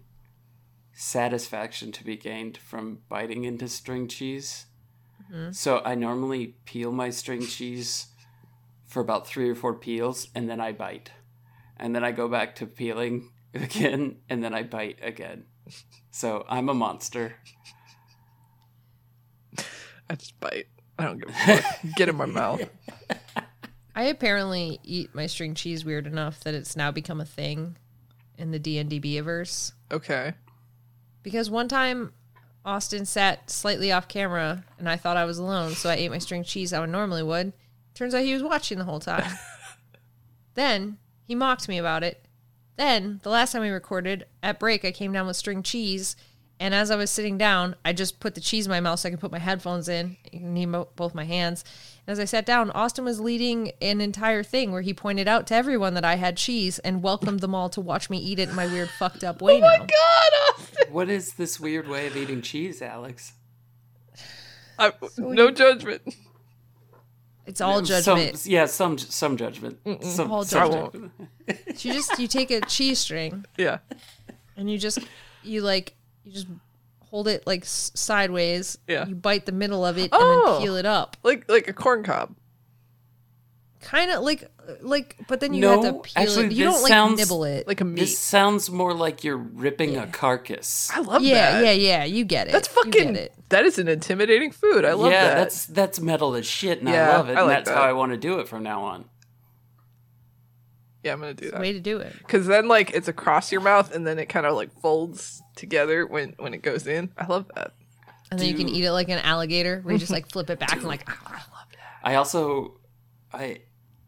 satisfaction to be gained from biting into string cheese. So I normally peel my string cheese for about three or four peels, and then I bite. And then I go back to peeling [laughs] again, and then I bite again. So I'm a monster. I just bite. I don't give a fuck. Get in my mouth. [laughs] I apparently eat my string cheese weird enough that it's now become a thing in the D and D verse. Okay. Because one time Austin sat slightly off camera and I thought I was alone, so I ate my string cheese how I normally would. Turns out he was watching the whole time. [laughs] then he mocked me about it. Then the last time we recorded at break, I came down with string cheese, and as I was sitting down, I just put the cheese in my mouth so I could put my headphones in. You need both my hands. And as I sat down, Austin was leading an entire thing where he pointed out to everyone that I had cheese and welcomed them all to watch me eat it in my weird fucked up way. [laughs] Oh my now. god, Austin! What is this weird way of eating cheese, Alex? I, no judgment. It's all judgment. Some, yeah, some some judgment. Some, All some judgment. you just you take a cheese string [laughs] Yeah. and you just you like you just hold it like sideways. Yeah. You bite the middle of it and Oh. then peel it up. Like like a corn cob. Kind of like like, but then you No, have to peel actually, it. You don't like sounds nibble it. Like a meat. This sounds more like you're ripping a carcass. I love yeah, that. yeah, yeah. Yeah. You get it. That's fucking it. that is an intimidating food. I love yeah, that. that's that's metal as shit, and Yeah, I love it. I and that's that. how I want to do it from now on. Yeah, I'm gonna do that. Way to do it. Because then like it's across your mouth and then it kind of like folds together when when it goes in. I love that. And then you can eat it like an alligator, where you just like flip it back and like. "Ah." I also, I,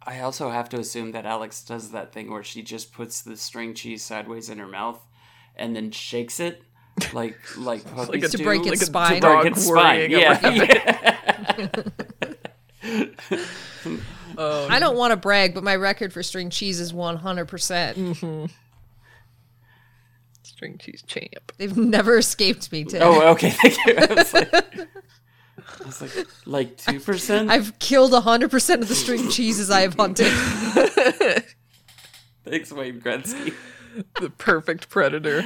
I also have to assume that Alex does that thing where she just puts the string cheese sideways in her mouth, and then shakes it, like like [laughs] puppies a- To do, break its like a- spine. To break its spine. worrying Yeah, yeah. [laughs] I don't want to brag, but my record for string cheese is one hundred percent. Mm. String cheese champ. They've never escaped me. Tim. oh, okay. [laughs] Thank you. I was like, I was like, like two percent. I've killed hundred percent of the string cheeses I have hunted. [laughs] Thanks, Wayne Gretzky. The perfect predator.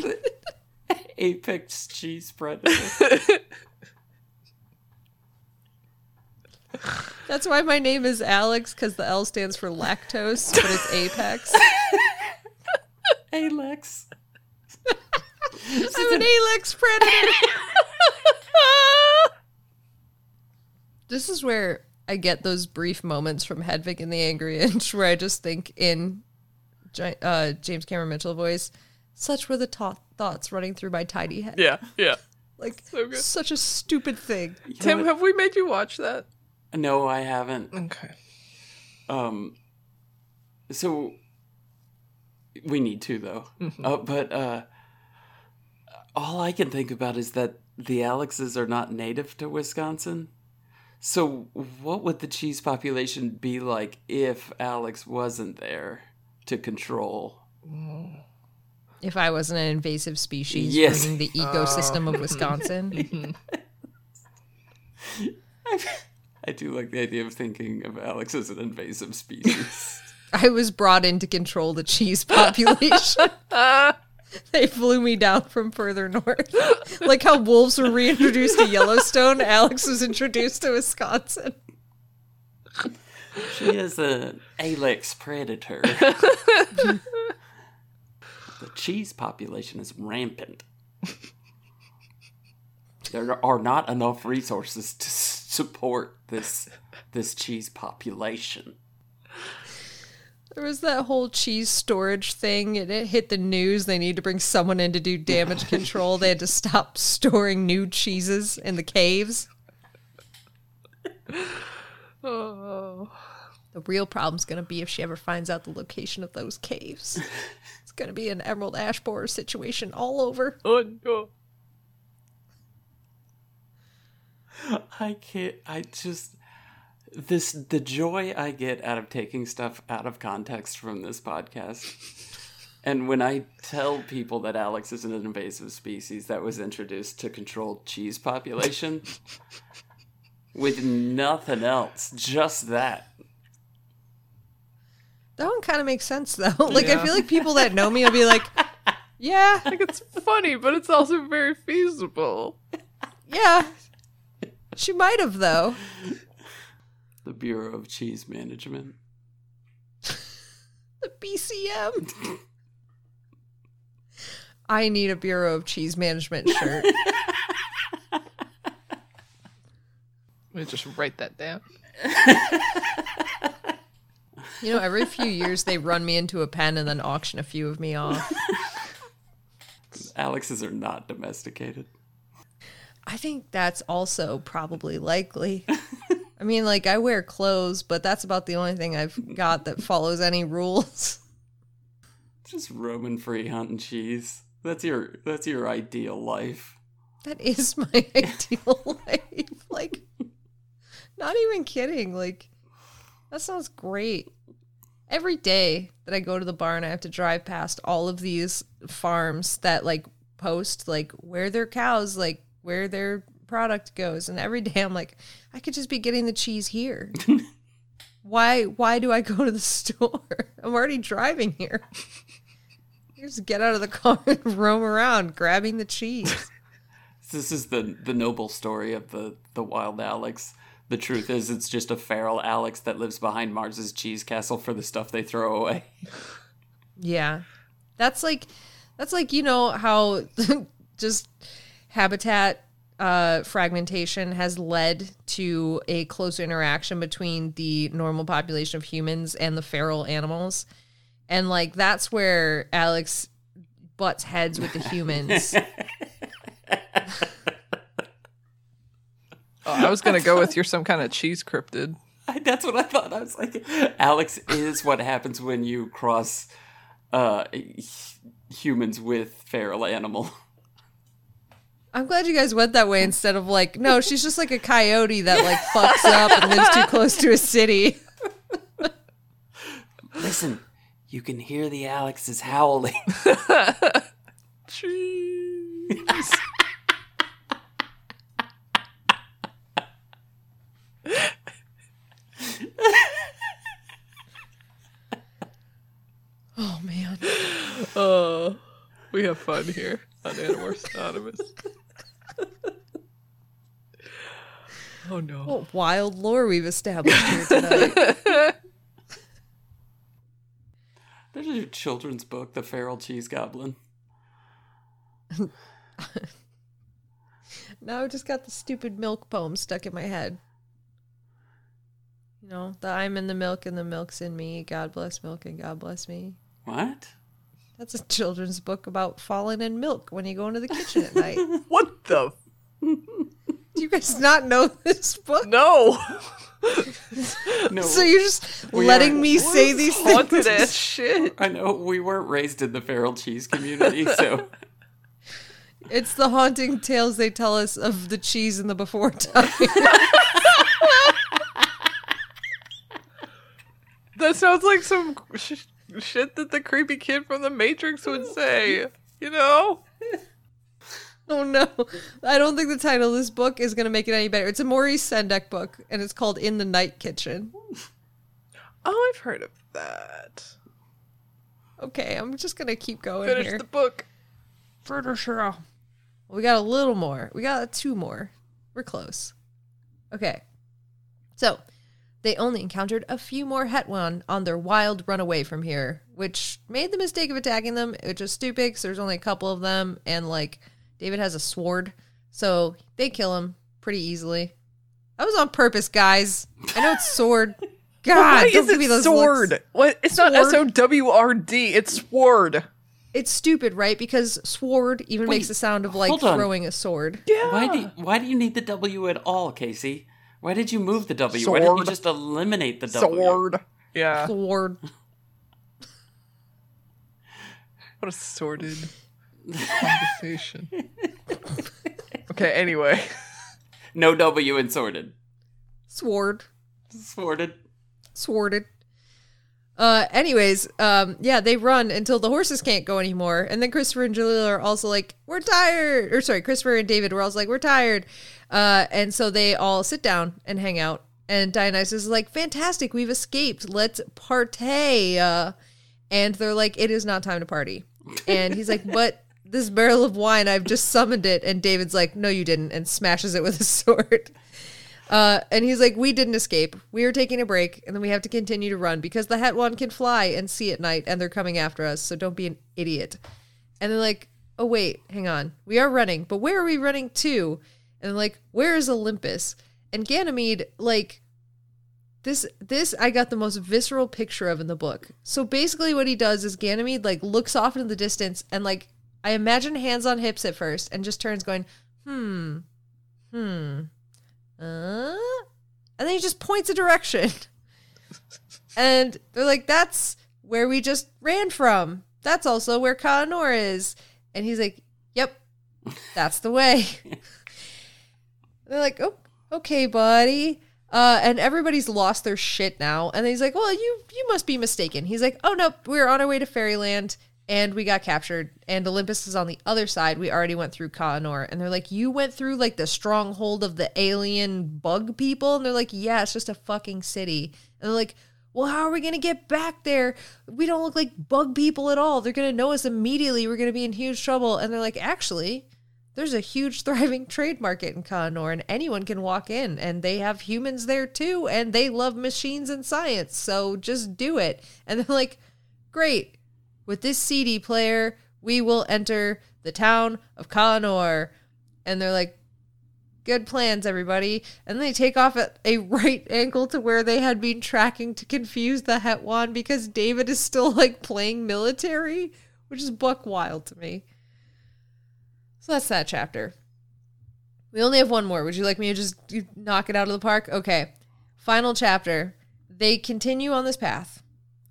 [laughs] Apex cheese predator. That's why my name is Alex, because the L stands for lactose, but it's Apex. [laughs] Alex. I'm an Alex predator. [laughs] this is where I get those brief moments from Hedwig and the Angry Inch [laughs] where I just think in uh, James Cameron Mitchell voice, such were the ta- thoughts running through my tiny head. Yeah, yeah. [laughs] Like, So such a stupid thing. Tim, have we made you watch that? No, I haven't. Okay. Um, so we need to though. Uh, but uh, all I can think about is that the Alexes are not native to Wisconsin. So what would the cheese population be like if Alex wasn't there to control? If I wasn't an invasive species Yes. ruining the oh. ecosystem of [laughs] Wisconsin. [laughs] I do like the idea of thinking of Alex as an invasive species. [laughs] I was brought in to control the cheese population. [laughs] they flew me down from further north. [laughs] like how wolves were reintroduced to Yellowstone, Alex was introduced to Wisconsin. She is an Alex predator. [laughs] the cheese population is rampant. There are not enough resources to support this this cheese population. There was that whole cheese storage thing. It, it hit the news. They need to bring someone in to do damage [laughs] control. They had to stop storing new cheeses in the caves. Oh. The real problem's going to be if she ever finds out the location of those caves. It's going to be an Emerald Ash Borer situation all over. Oh no. I can't. I just this the joy I get out of taking stuff out of context from this podcast. And when I tell people that Alex is an invasive species that was introduced to control cheese population with nothing else, just that. That one kind of makes sense though. [laughs] Like I feel like people that know me will be like, "Yeah, [laughs] Like it's funny, but it's also very feasible. yeah." She might have though. The Bureau of Cheese Management. [laughs] The BCM. I need a Bureau of Cheese Management shirt. Let me just write that down. [laughs] You know, every few years they run me into a pen and then auction a few of me off. Alex's are not domesticated. I think that's also probably likely. I mean, like I wear clothes, but that's about the only thing I've got that follows any rules. [laughs] Just roaming free hunting cheese. That's your that's your ideal life. That is my [laughs] ideal life. Like, not even kidding. Like, that sounds great. Every day that I go to the barn, I have to drive past all of these farms that like post like where their cows, like where their product goes, and every day I'm like, I could just be getting the cheese here. [laughs] why? Why do I go to the [laughs] store? I'm already driving here. Just get out of the car [laughs] and roam around grabbing the cheese. This is the the noble story of the the wild Alex. The truth is, it's just a feral Alex that lives behind Mars's cheese castle for the stuff they throw away. Yeah. That's like that's like you know how just habitat uh, fragmentation has led to a close interaction between the normal population of humans and the feral animals. And like that's where Alex butts heads with the humans. [laughs] Oh, I was gonna go with you're some kind of cheese cryptid. That's what I thought. I was like, Alex is what happens when you cross uh, h- humans with feral animal. [laughs] I'm glad you guys went that way instead of like, no, she's just like a coyote that like fucks up and lives too close to a city. Listen, you can hear the Alexes howling. [laughs] Cheese. Oh man. Oh, we have fun here on Animorphs Anonymous. oh no. What wild lore we've established here tonight. [laughs] There's a children's book, The Feral Cheese Goblin. [laughs] now I've just got the stupid milk poem stuck in my head. You know, the I'm in the milk and the milk's in me. God bless milk and God bless me. What? That's a children's book about falling in milk when you go into the kitchen at night. [laughs] What the? Do you guys not know this book? No. [laughs] No, So you're just We letting are- me say these things. Haunted ass shit. I know we weren't raised in the feral cheese community, so It's the haunting tales they tell us of the cheese in the before time. [laughs] That sounds like some sh- shit that the creepy kid from the Matrix would say. You know? [laughs] oh no. I don't think the title of this book is going to make it any better. It's a Maurice Sendak book, and it's called In the Night Kitchen. Oh, I've heard of that. Okay, I'm just going to keep going Finish here. the book. Further We got a little more. We got two more. We're close. Okay. So, they only encountered a few more Hetwan on their wild run away from here, which made the mistake of attacking them, which is stupid because there's only a couple of them, and like David has a sword, so they kill him pretty easily. That was on purpose, guys. I know it's sword. [laughs] God, Why don't is give me it those sword? looks. What? It's not S O W R D. It's sword. It's stupid, right? Because sword even Wait, makes the sound of like throwing a sword. Yeah. why do why do you need the W at all, Kaycie? Why did you move the W? Why didn't you just eliminate the W? sword? Yeah. Sword. [laughs] What a sordid conversation. okay. Anyway. [laughs] No W in sorted. Sword. Sorted. sworded. Uh, anyways, um, yeah, they run until the horses can't go anymore, and then Christopher and Jalil are also like, "We're tired," or sorry, Christopher and David were also like, "We're tired," uh, and so they all sit down and hang out. And Dionysus is like, "Fantastic, we've escaped. Let's partay." Uh, and they're like, "It is not time to party," and he's like, "But." This barrel of wine, I've just summoned it. And David's like, No, you didn't, and smashes it with a [laughs] sword. Uh, and he's like, we didn't escape. We are taking a break, and then we have to continue to run because the Hetwan can fly and see at night, and they're coming after us. So don't be an idiot. And they're like, oh wait, hang on. We are running, but where are we running to? And like, where is Olympus? And Ganymede, like, this this I got the most visceral picture of in the book. So basically what he does is Ganymede like looks off into the distance and like I imagine hands on hips at first and just turns going, hmm, hmm, uh, and then he just points a direction. [laughs] and they're like, that's where we just ran from. That's also where Ka-Anor is. And he's like, yep, that's the way. [laughs] they're like, oh, okay, buddy. Uh, and everybody's lost their shit now. And he's like, well, you you must be mistaken. He's like, oh, no, we're on our way to Fairyland and we got captured and Olympus is on the other side. We already went through Ka-Anor and they're like, "You went through like the stronghold of the alien bug people?" And they're like, "Yeah, it's just a fucking city." And they're like, "Well, how are we going to get back there? We don't look like bug people at all. They're going to know us immediately. We're going to be in huge trouble." And they're like, "Actually, there's a huge [laughs] thriving trade market in Ka-Anor and anyone can walk in and they have humans there too and they love machines and science. So just do it." And they're like, "Great with this CD player, we will enter the town of Ka-Anor. And they're like, good plans, everybody. And they take off at a [laughs] right angle to where they had been tracking to confuse the Hetwan because David is still like playing military, which is buck wild to me. So that's that chapter. We only have one more. Would you like me to just knock it out of the park? Okay. Final chapter. They continue on this path,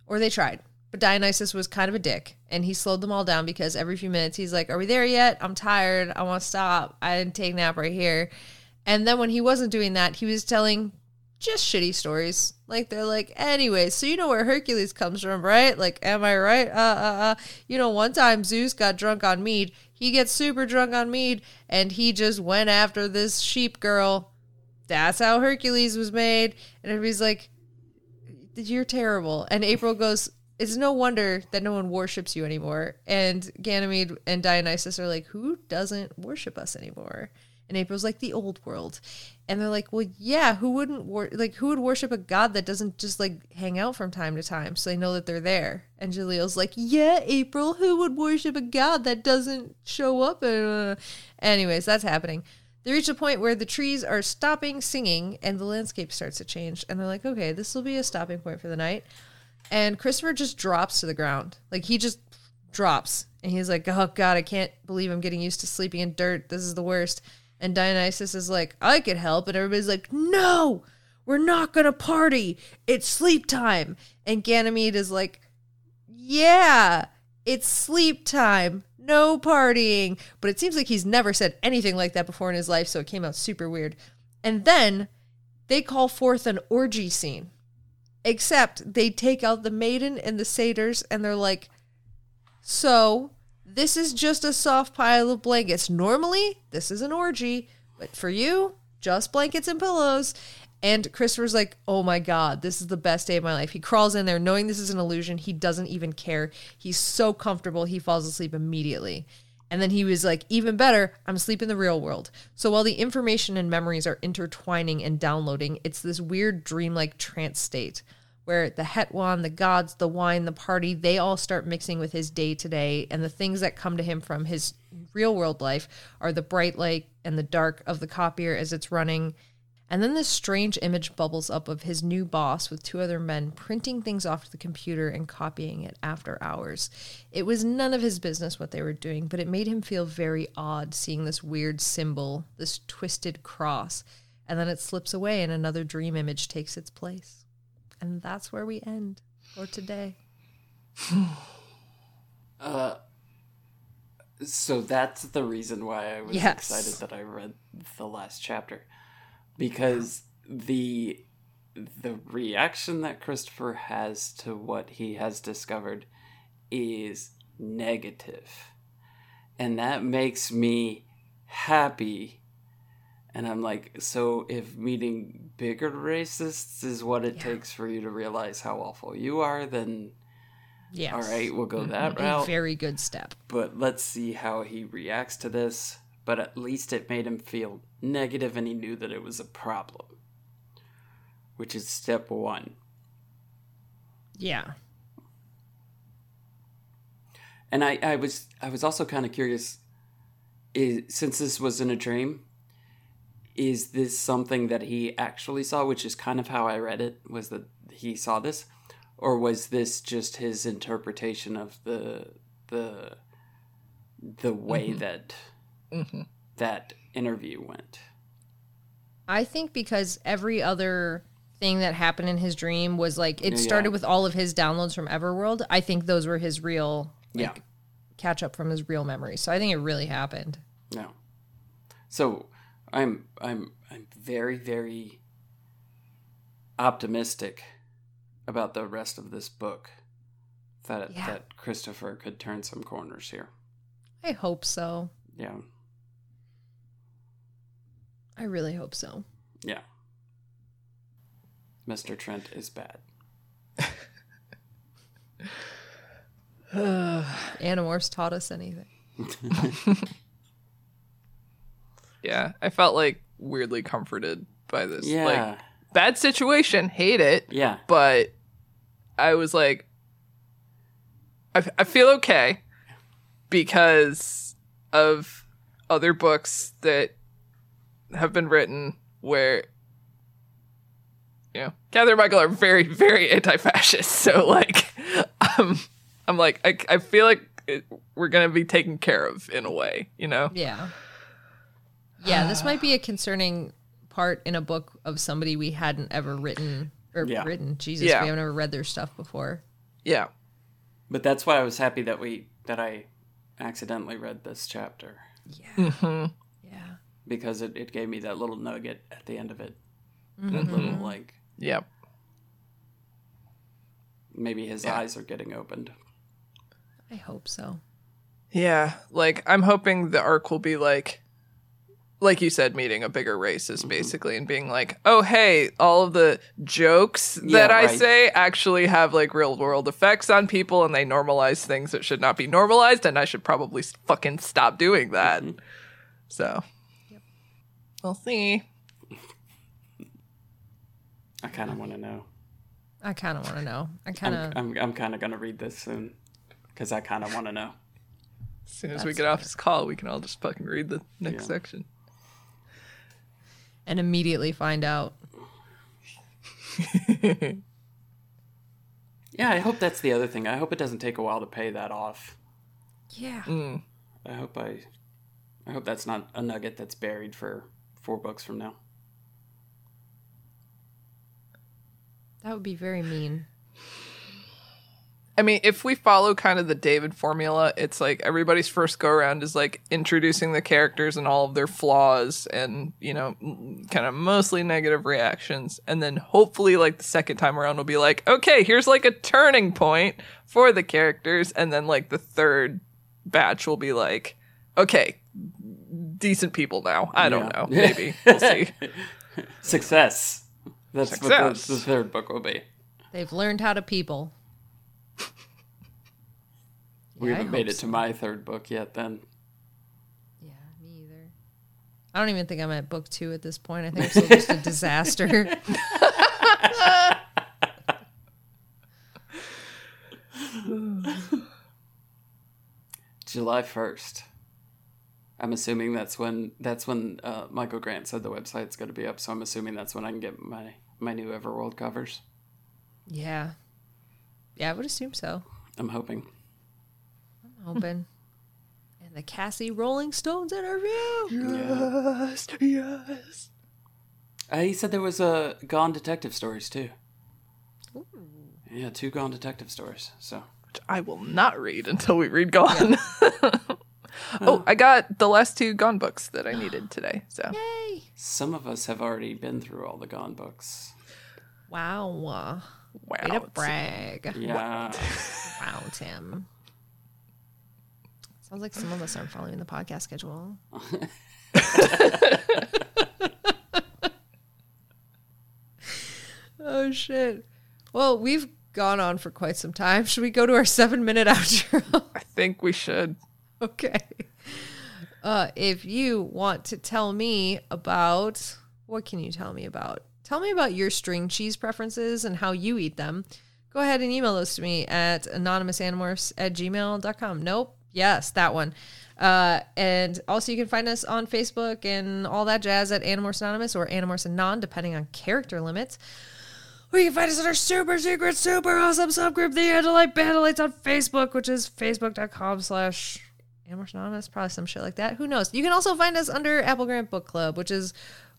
or they tried. But Dionysus was kind of a dick and he slowed them all down because every few minutes he's like, Are we there yet? I'm tired. I want to stop. I didn't take a nap right here. And then when he wasn't doing that, he was telling just shitty stories. Like they're like, anyway, so you know where Hercules comes from, right? Like, am I right? Uh, uh, uh. You know, one time Zeus got drunk on mead. He gets super drunk on mead, and he just went after this sheep girl. That's how Hercules was made. And everybody's like, you're terrible. And April goes, it's no wonder that no one worships you anymore. And Ganymede and Dionysus are like, who doesn't worship us anymore? And April's like the old world, and they're like, well, yeah, who wouldn't wor- like who would worship a god that doesn't just like hang out from time to time so they know that they're there? And Jalil's like, yeah, April, who would worship a god that doesn't show up? Uh, anyways, that's happening. They reach a point where the trees are stopping singing and the landscape starts to change, and they're like, okay, this will be a stopping point for the night and Christopher just drops to the ground. Like he just drops and he's like, "Oh god, I can't believe I'm getting used to sleeping in dirt. This is the worst." And Dionysus is like, "I could help." And everybody's like, "No! We're not going to party. It's sleep time." And Ganymede is like, "Yeah, it's sleep time. No partying." But it seems like he's never said anything like that before in his life, so it came out super weird. And then they call forth an orgy scene Except they take out the maiden and the satyrs and they're like, so this is just a soft pile of blankets. Normally, this is an orgy, but for you, just blankets and pillows. And Christopher's like, oh my God, this is the best day of my life. He crawls in there knowing this is an illusion. He doesn't even care. He's so comfortable, he falls asleep immediately. And then he was like, even better, I'm asleep in the real world. So while the information and memories are intertwining and downloading, it's this weird dreamlike trance state where the Hetwan, the gods, the wine, the party, they all start mixing with his day to day. And the things that come to him from his real world life are the bright light and the dark of the copier as it's running. And then this strange image bubbles up of his new boss with two other men printing things off the computer and copying it after hours. It was none of his business what they were doing, but it made him feel very odd seeing this weird symbol, this twisted cross. And then it slips away and another dream image takes its place. And that's where we end for today. [sighs] uh, so that's the reason why I was yes. excited that I read the last chapter because the the reaction that Christopher has to what he has discovered is negative. And that makes me happy and I'm like, so if meeting bigger racists is what it yeah. takes for you to realize how awful you are, then yeah, all right, we'll go that mm-hmm. route. A very good step. But let's see how he reacts to this. But at least it made him feel negative, and he knew that it was a problem. which is step one. Yeah. And I, I was I was also kind of curious is since this was in a dream, is this something that he actually saw, which is kind of how I read it, was that he saw this? Or was this just his interpretation of the the the way that mm-hmm. that interview went? I think because every other thing that happened in his dream was like it Yeah. started with all of his downloads from Everworld. I think those were his real Yeah. catch up from his real memories. So I think it really happened. No. So I'm I'm I'm very very optimistic about the rest of this book. That Yeah. that Christopher could turn some corners here. I hope so. Yeah. I really hope so. Yeah. Mr. Trent is bad. [sighs] Animorphs taught us anything. [laughs] [laughs] Yeah, I felt like weirdly comforted by this. Yeah. Like bad situation, hate it, yeah. but I was like I, I feel okay because of other books that have been written where you know, Catherine and Michael are very, very anti-fascist. [laughs] So like, um, I'm like, I, I feel like it, we're gonna be taken care of in a way, you know? Yeah. Yeah, this might be a [sighs] concerning part in a book of somebody we hadn't ever written or Yeah. written. Jesus, Yeah. we haven't ever read their stuff before. Yeah, But that's why I was happy that we that I accidentally read this chapter Yeah. [laughs] Yeah. Because it, it gave me that little nugget at the end of it. Mm-hmm. That little like Yep. maybe his Yeah. eyes are getting opened. I hope so. yeah. Like, I'm hoping the arc will be like, like you said, meeting a bigger racist, Mm-hmm. basically, and being like, oh, hey, all of the jokes Yeah, that I right. say actually have like real world effects on people, and they normalize things that should not be normalized, and I should probably fucking stop doing that. Mm-hmm. So, we'll see. I kind of want to know. I kind of want to know. I kind I'm, of. I'm, I'm kind of going to read this soon because I kind of want to know. As soon as we That's get off this call, we can all just fucking read the next Yeah. section. And immediately find out. [laughs] Yeah, I hope that's the other thing. I hope it doesn't take a while to pay that off. Yeah. Mm. I hope I, I hope that's not a nugget that's buried for four books from now. That would be very mean. I mean, if we follow kind of the David formula, it's like everybody's first go around is like introducing the characters and all of their flaws and, you know, kind of mostly negative reactions. And then hopefully, like, the second time around will be like, okay, here's like a turning point for the characters. And then, like, the third batch will be like, okay, decent people now. I don't Yeah. know. [laughs] Maybe. We'll see. Success. That's what the, the third book will be. They've learned how to people. We Yeah, haven't made hope it to my third book yet. Then Yeah, me either. I don't even think I'm at book two at this point. I think I'm still just a [laughs] disaster. July first. I'm assuming that's when that's when uh, Michael Grant said the website's going to be up. So I'm assuming that's when I can get my my new Everworld covers. yeah. Yeah, I would assume so. I'm hoping. I'm [laughs] and the Cassie Rolling Stones interview. yes. Yes. Uh, he said there was a Gone Detective Stories too. Yeah, two Gone Detective Stories. So which I will not read until we read Gone. [laughs] oh, I got the last two Gone books that I needed [gasps] today. So Yay! some of us have already been through all the Gone books. Wow. Wow, way to brag. Yeah. Wow, Tim. Sounds like some of us aren't following the podcast schedule. [laughs] oh shit. Well, we've gone on for quite some time. Should we go to our seven minute outro? I think we should. [laughs] okay. Uh, if you want to tell me about what can you tell me about? tell me about your string cheese preferences and how you eat them. Go ahead and email those to me at anonymousanimorphs at gmail.com. Nope. Yes, that one. Uh, and also, you can find us on Facebook and all that jazz at Animorphs Anonymous or Animorphs Anon, depending on character limits. Or you can find us in our super secret, super awesome subgroup, The Andalite Bandalites on Facebook, which is facebook.com slash Animorphs Anonymous, probably some shit like that. Who knows? You can also find us under AppleGrant Book Club, which is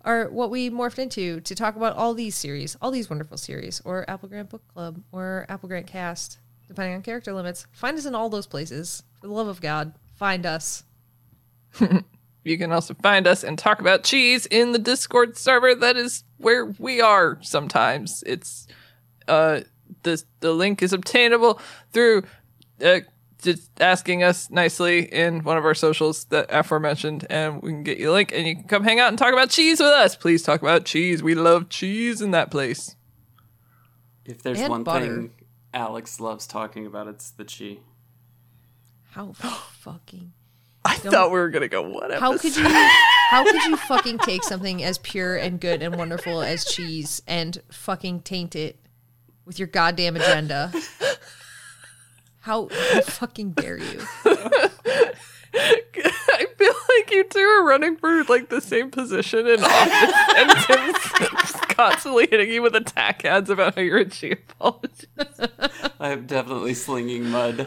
our what we morphed into to talk about all these series, all these wonderful series, or AppleGrant Book Club, or AppleGrant Cast, depending on character limits. Find us in all those places. For the love of God, find us. [laughs] You can also find us and talk about cheese in the Discord server. That is where we are sometimes. It's uh the the link is obtainable through uh, just asking us nicely in one of our socials that aforementioned, and we can get you a link, and you can come hang out and talk about cheese with us. Please talk about cheese. We love cheese in that place. If there's And one butter. thing Alex loves talking about, it's the chi. How [gasps] fucking I thought we were gonna go what how could you [laughs] how could you [laughs] fucking take something as pure and good and wonderful as cheese and fucking taint it with your goddamn agenda? How, how fucking dare you? [laughs] I feel like you two are running for like the same position in office, and Tim's constantly hitting you with attack ads about how you're a chi apologist. I'm definitely slinging mud.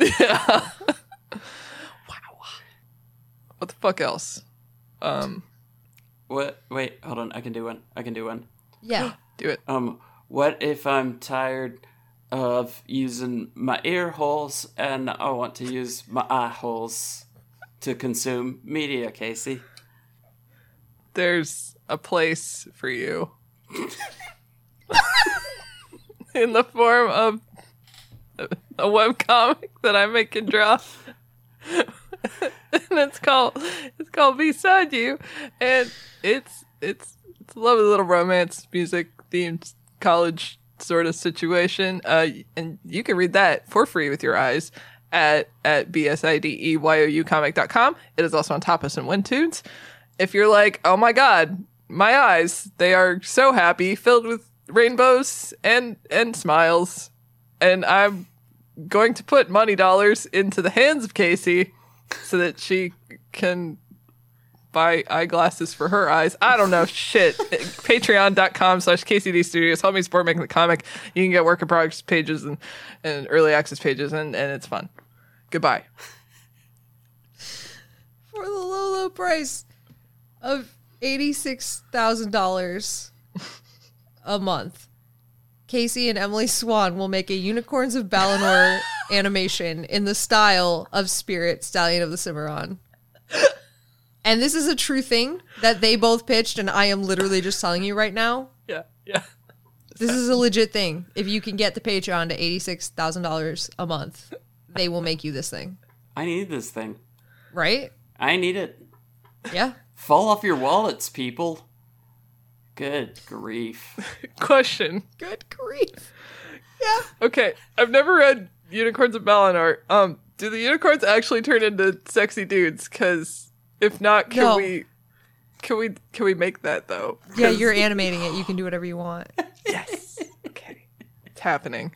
Yeah. wow. What the fuck else? Um, What? Wait, hold on. I can do one. I can do one. Yeah. [gasps] do it. Um, what if I'm tired of using my ear holes and I want to use my eye holes to consume media, Kaycie? There's a place for you. [laughs] [laughs] in the form of a web comic that I make and draw. [laughs] and it's called it's called Beside You. And it's it's it's a lovely little romance music themed college sort of situation. Uh and you can read that for free with your eyes at at bsideyou comic.com. It is also on Tapas and Webtoons. If you're like, oh my god, my eyes, they are so happy, filled with rainbows and and smiles. And I'm going to put money dollars into the hands of Kaycie so that she can buy eyeglasses for her eyes. I don't know. Shit. [laughs] Patreon.com slash KCD Studios. Help me support making the comic. You can get work in progress pages and, and early access pages, and, and it's fun. Goodbye. For the low, low price of $86,000 a month, Kaycie and Emily Swan will make a Unicorns of Balinor [laughs] animation in the style of Spirit, Stallion of the Cimarron. And this is a true thing that they both pitched, and I am literally just telling you right now. Yeah. Yeah. This is a legit thing. If you can get the Patreon to $86,000 a month, they will make you this thing. I need this thing. Right? I need it. Yeah. Fall off your wallets, people. Good grief. [laughs] Question. Good grief. Yeah. Okay. I've never read Unicorns of Balinor. Um, do the unicorns actually turn into sexy dudes? Because if not, can No. we. Can we can we make that though? Yeah, [laughs] you're animating it. You can do whatever you want. yes. Okay, it's happening.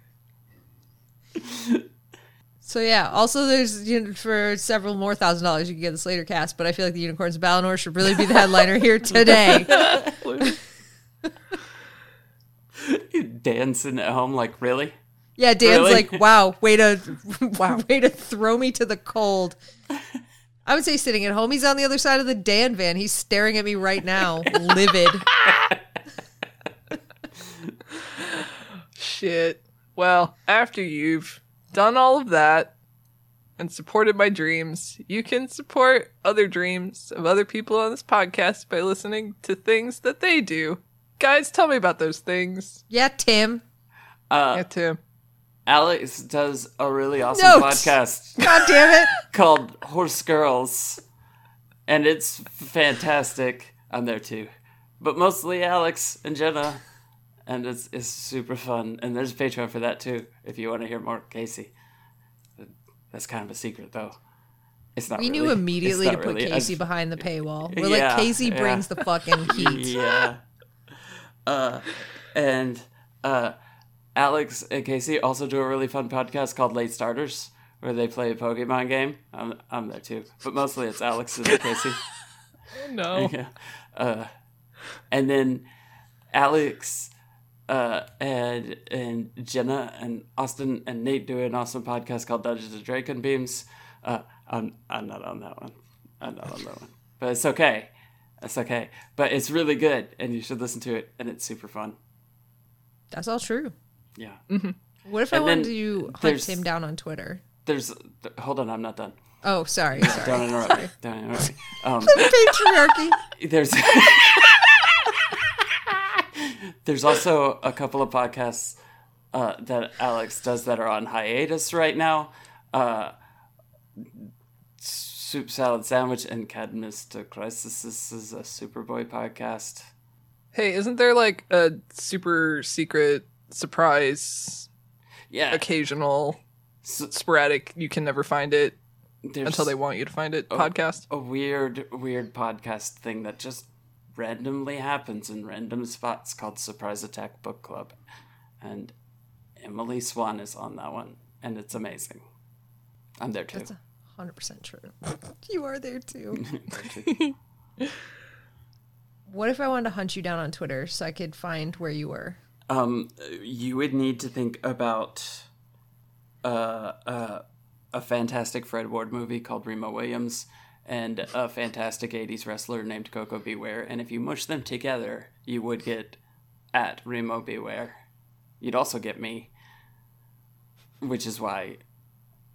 So yeah. Also, there's you know, for several more thousand dollars you can get the Slater cast, but I feel like the Unicorns of Balinor should really be the headliner here [laughs] today. You [laughs] dancing at home like really? Yeah, Dan's Really? like, wow, way to [laughs] wow, [laughs] way to throw me to the cold. I would say sitting at home. He's on the other side of the Dan van. He's staring at me right now, livid. Shit. Well, after you've done all of that and supported my dreams, you can support other dreams of other people on this podcast by listening to things that they do. Guys, tell me about those things. Yeah, Tim. Uh, Yeah, Tim. Alex does a really awesome Notes. podcast God damn it. [laughs] called Horse Girls, and it's fantastic. I'm there too, but mostly Alex and Jenna, and it's it's super fun. And there's a Patreon for that too, if you want to hear more Kaycie. That's kind of a secret though. It's not. We really. knew immediately to not put really. Kaycie I- behind the paywall. We're Yeah, like, Kaycie yeah. brings the fucking [laughs] heat. Yeah. Uh, and uh, Alex and Kaycie also do a really fun podcast called Late Starters, where they play a Pokemon game. I'm, I'm there too, but mostly it's Alex and [laughs] Kaycie. no. [laughs] yeah. Uh, and then Alex uh, and and Jenna and Austin and Nate do an awesome podcast called Dungeons and Dragon Beams. Uh, I'm I'm not on that one. I'm not on that one, but it's okay. It's okay. But it's really good, and you should listen to it, and it's super fun. That's all true. Yeah. What if I wanted to hunt him down on Twitter? There's th- hold on, I'm not done. Oh, sorry, sorry. Don't interrupt me. Don't interrupt me. Um, Patriarchy. [laughs] there's [laughs] there's also a couple of podcasts uh, that Alex does that are on hiatus right now. Uh, Soup Salad Sandwich and Cadmus to Crisis this is a Superboy podcast. Hey, isn't there like a super secret surprise Yeah, occasional so sporadic you can never find it there's until they want you to find it podcast? a weird, weird podcast thing that just randomly happens in random spots called Surprise Attack Book Club. And Emily Swan is on that one, and it's amazing. I'm there too. That's hundred percent true. [laughs] You are [laughs] there too. What if I wanted to hunt you down on Twitter so I could find where you were? Um, you would need to think about uh, uh, a fantastic Fred Ward movie called Remo Williams and a fantastic 80s wrestler named Koko B. Ware. And if you mush them together, you would get at Remo Beware. You'd also get me, which is why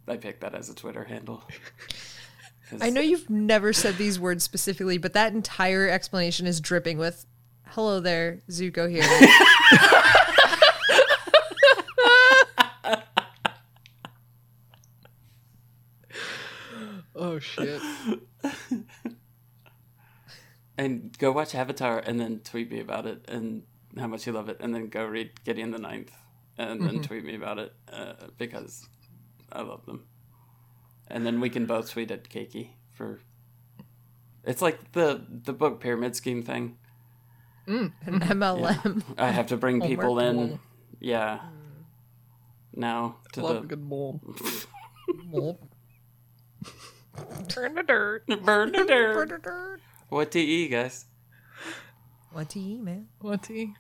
I picked that as a Twitter handle. [laughs] I know you've never said these words specifically, but that entire explanation is dripping with "Hello there, Zuko here." [laughs] Oh shit. And go watch Avatar and then tweet me about it and how much you love it. And then go read Gideon the Ninth and then tweet me about it uh, because I love them. And then we can both tweet at Keiki for. It's like the the book pyramid scheme thing. Mm, [laughs] an MLM. I have to bring people Homework in. wall. Yeah. Now to Love the good bowl. Well, Turn the dirt. [laughs] burn the dirt. Burn the dirt. What to eat, guys? What to eat, man? What tea?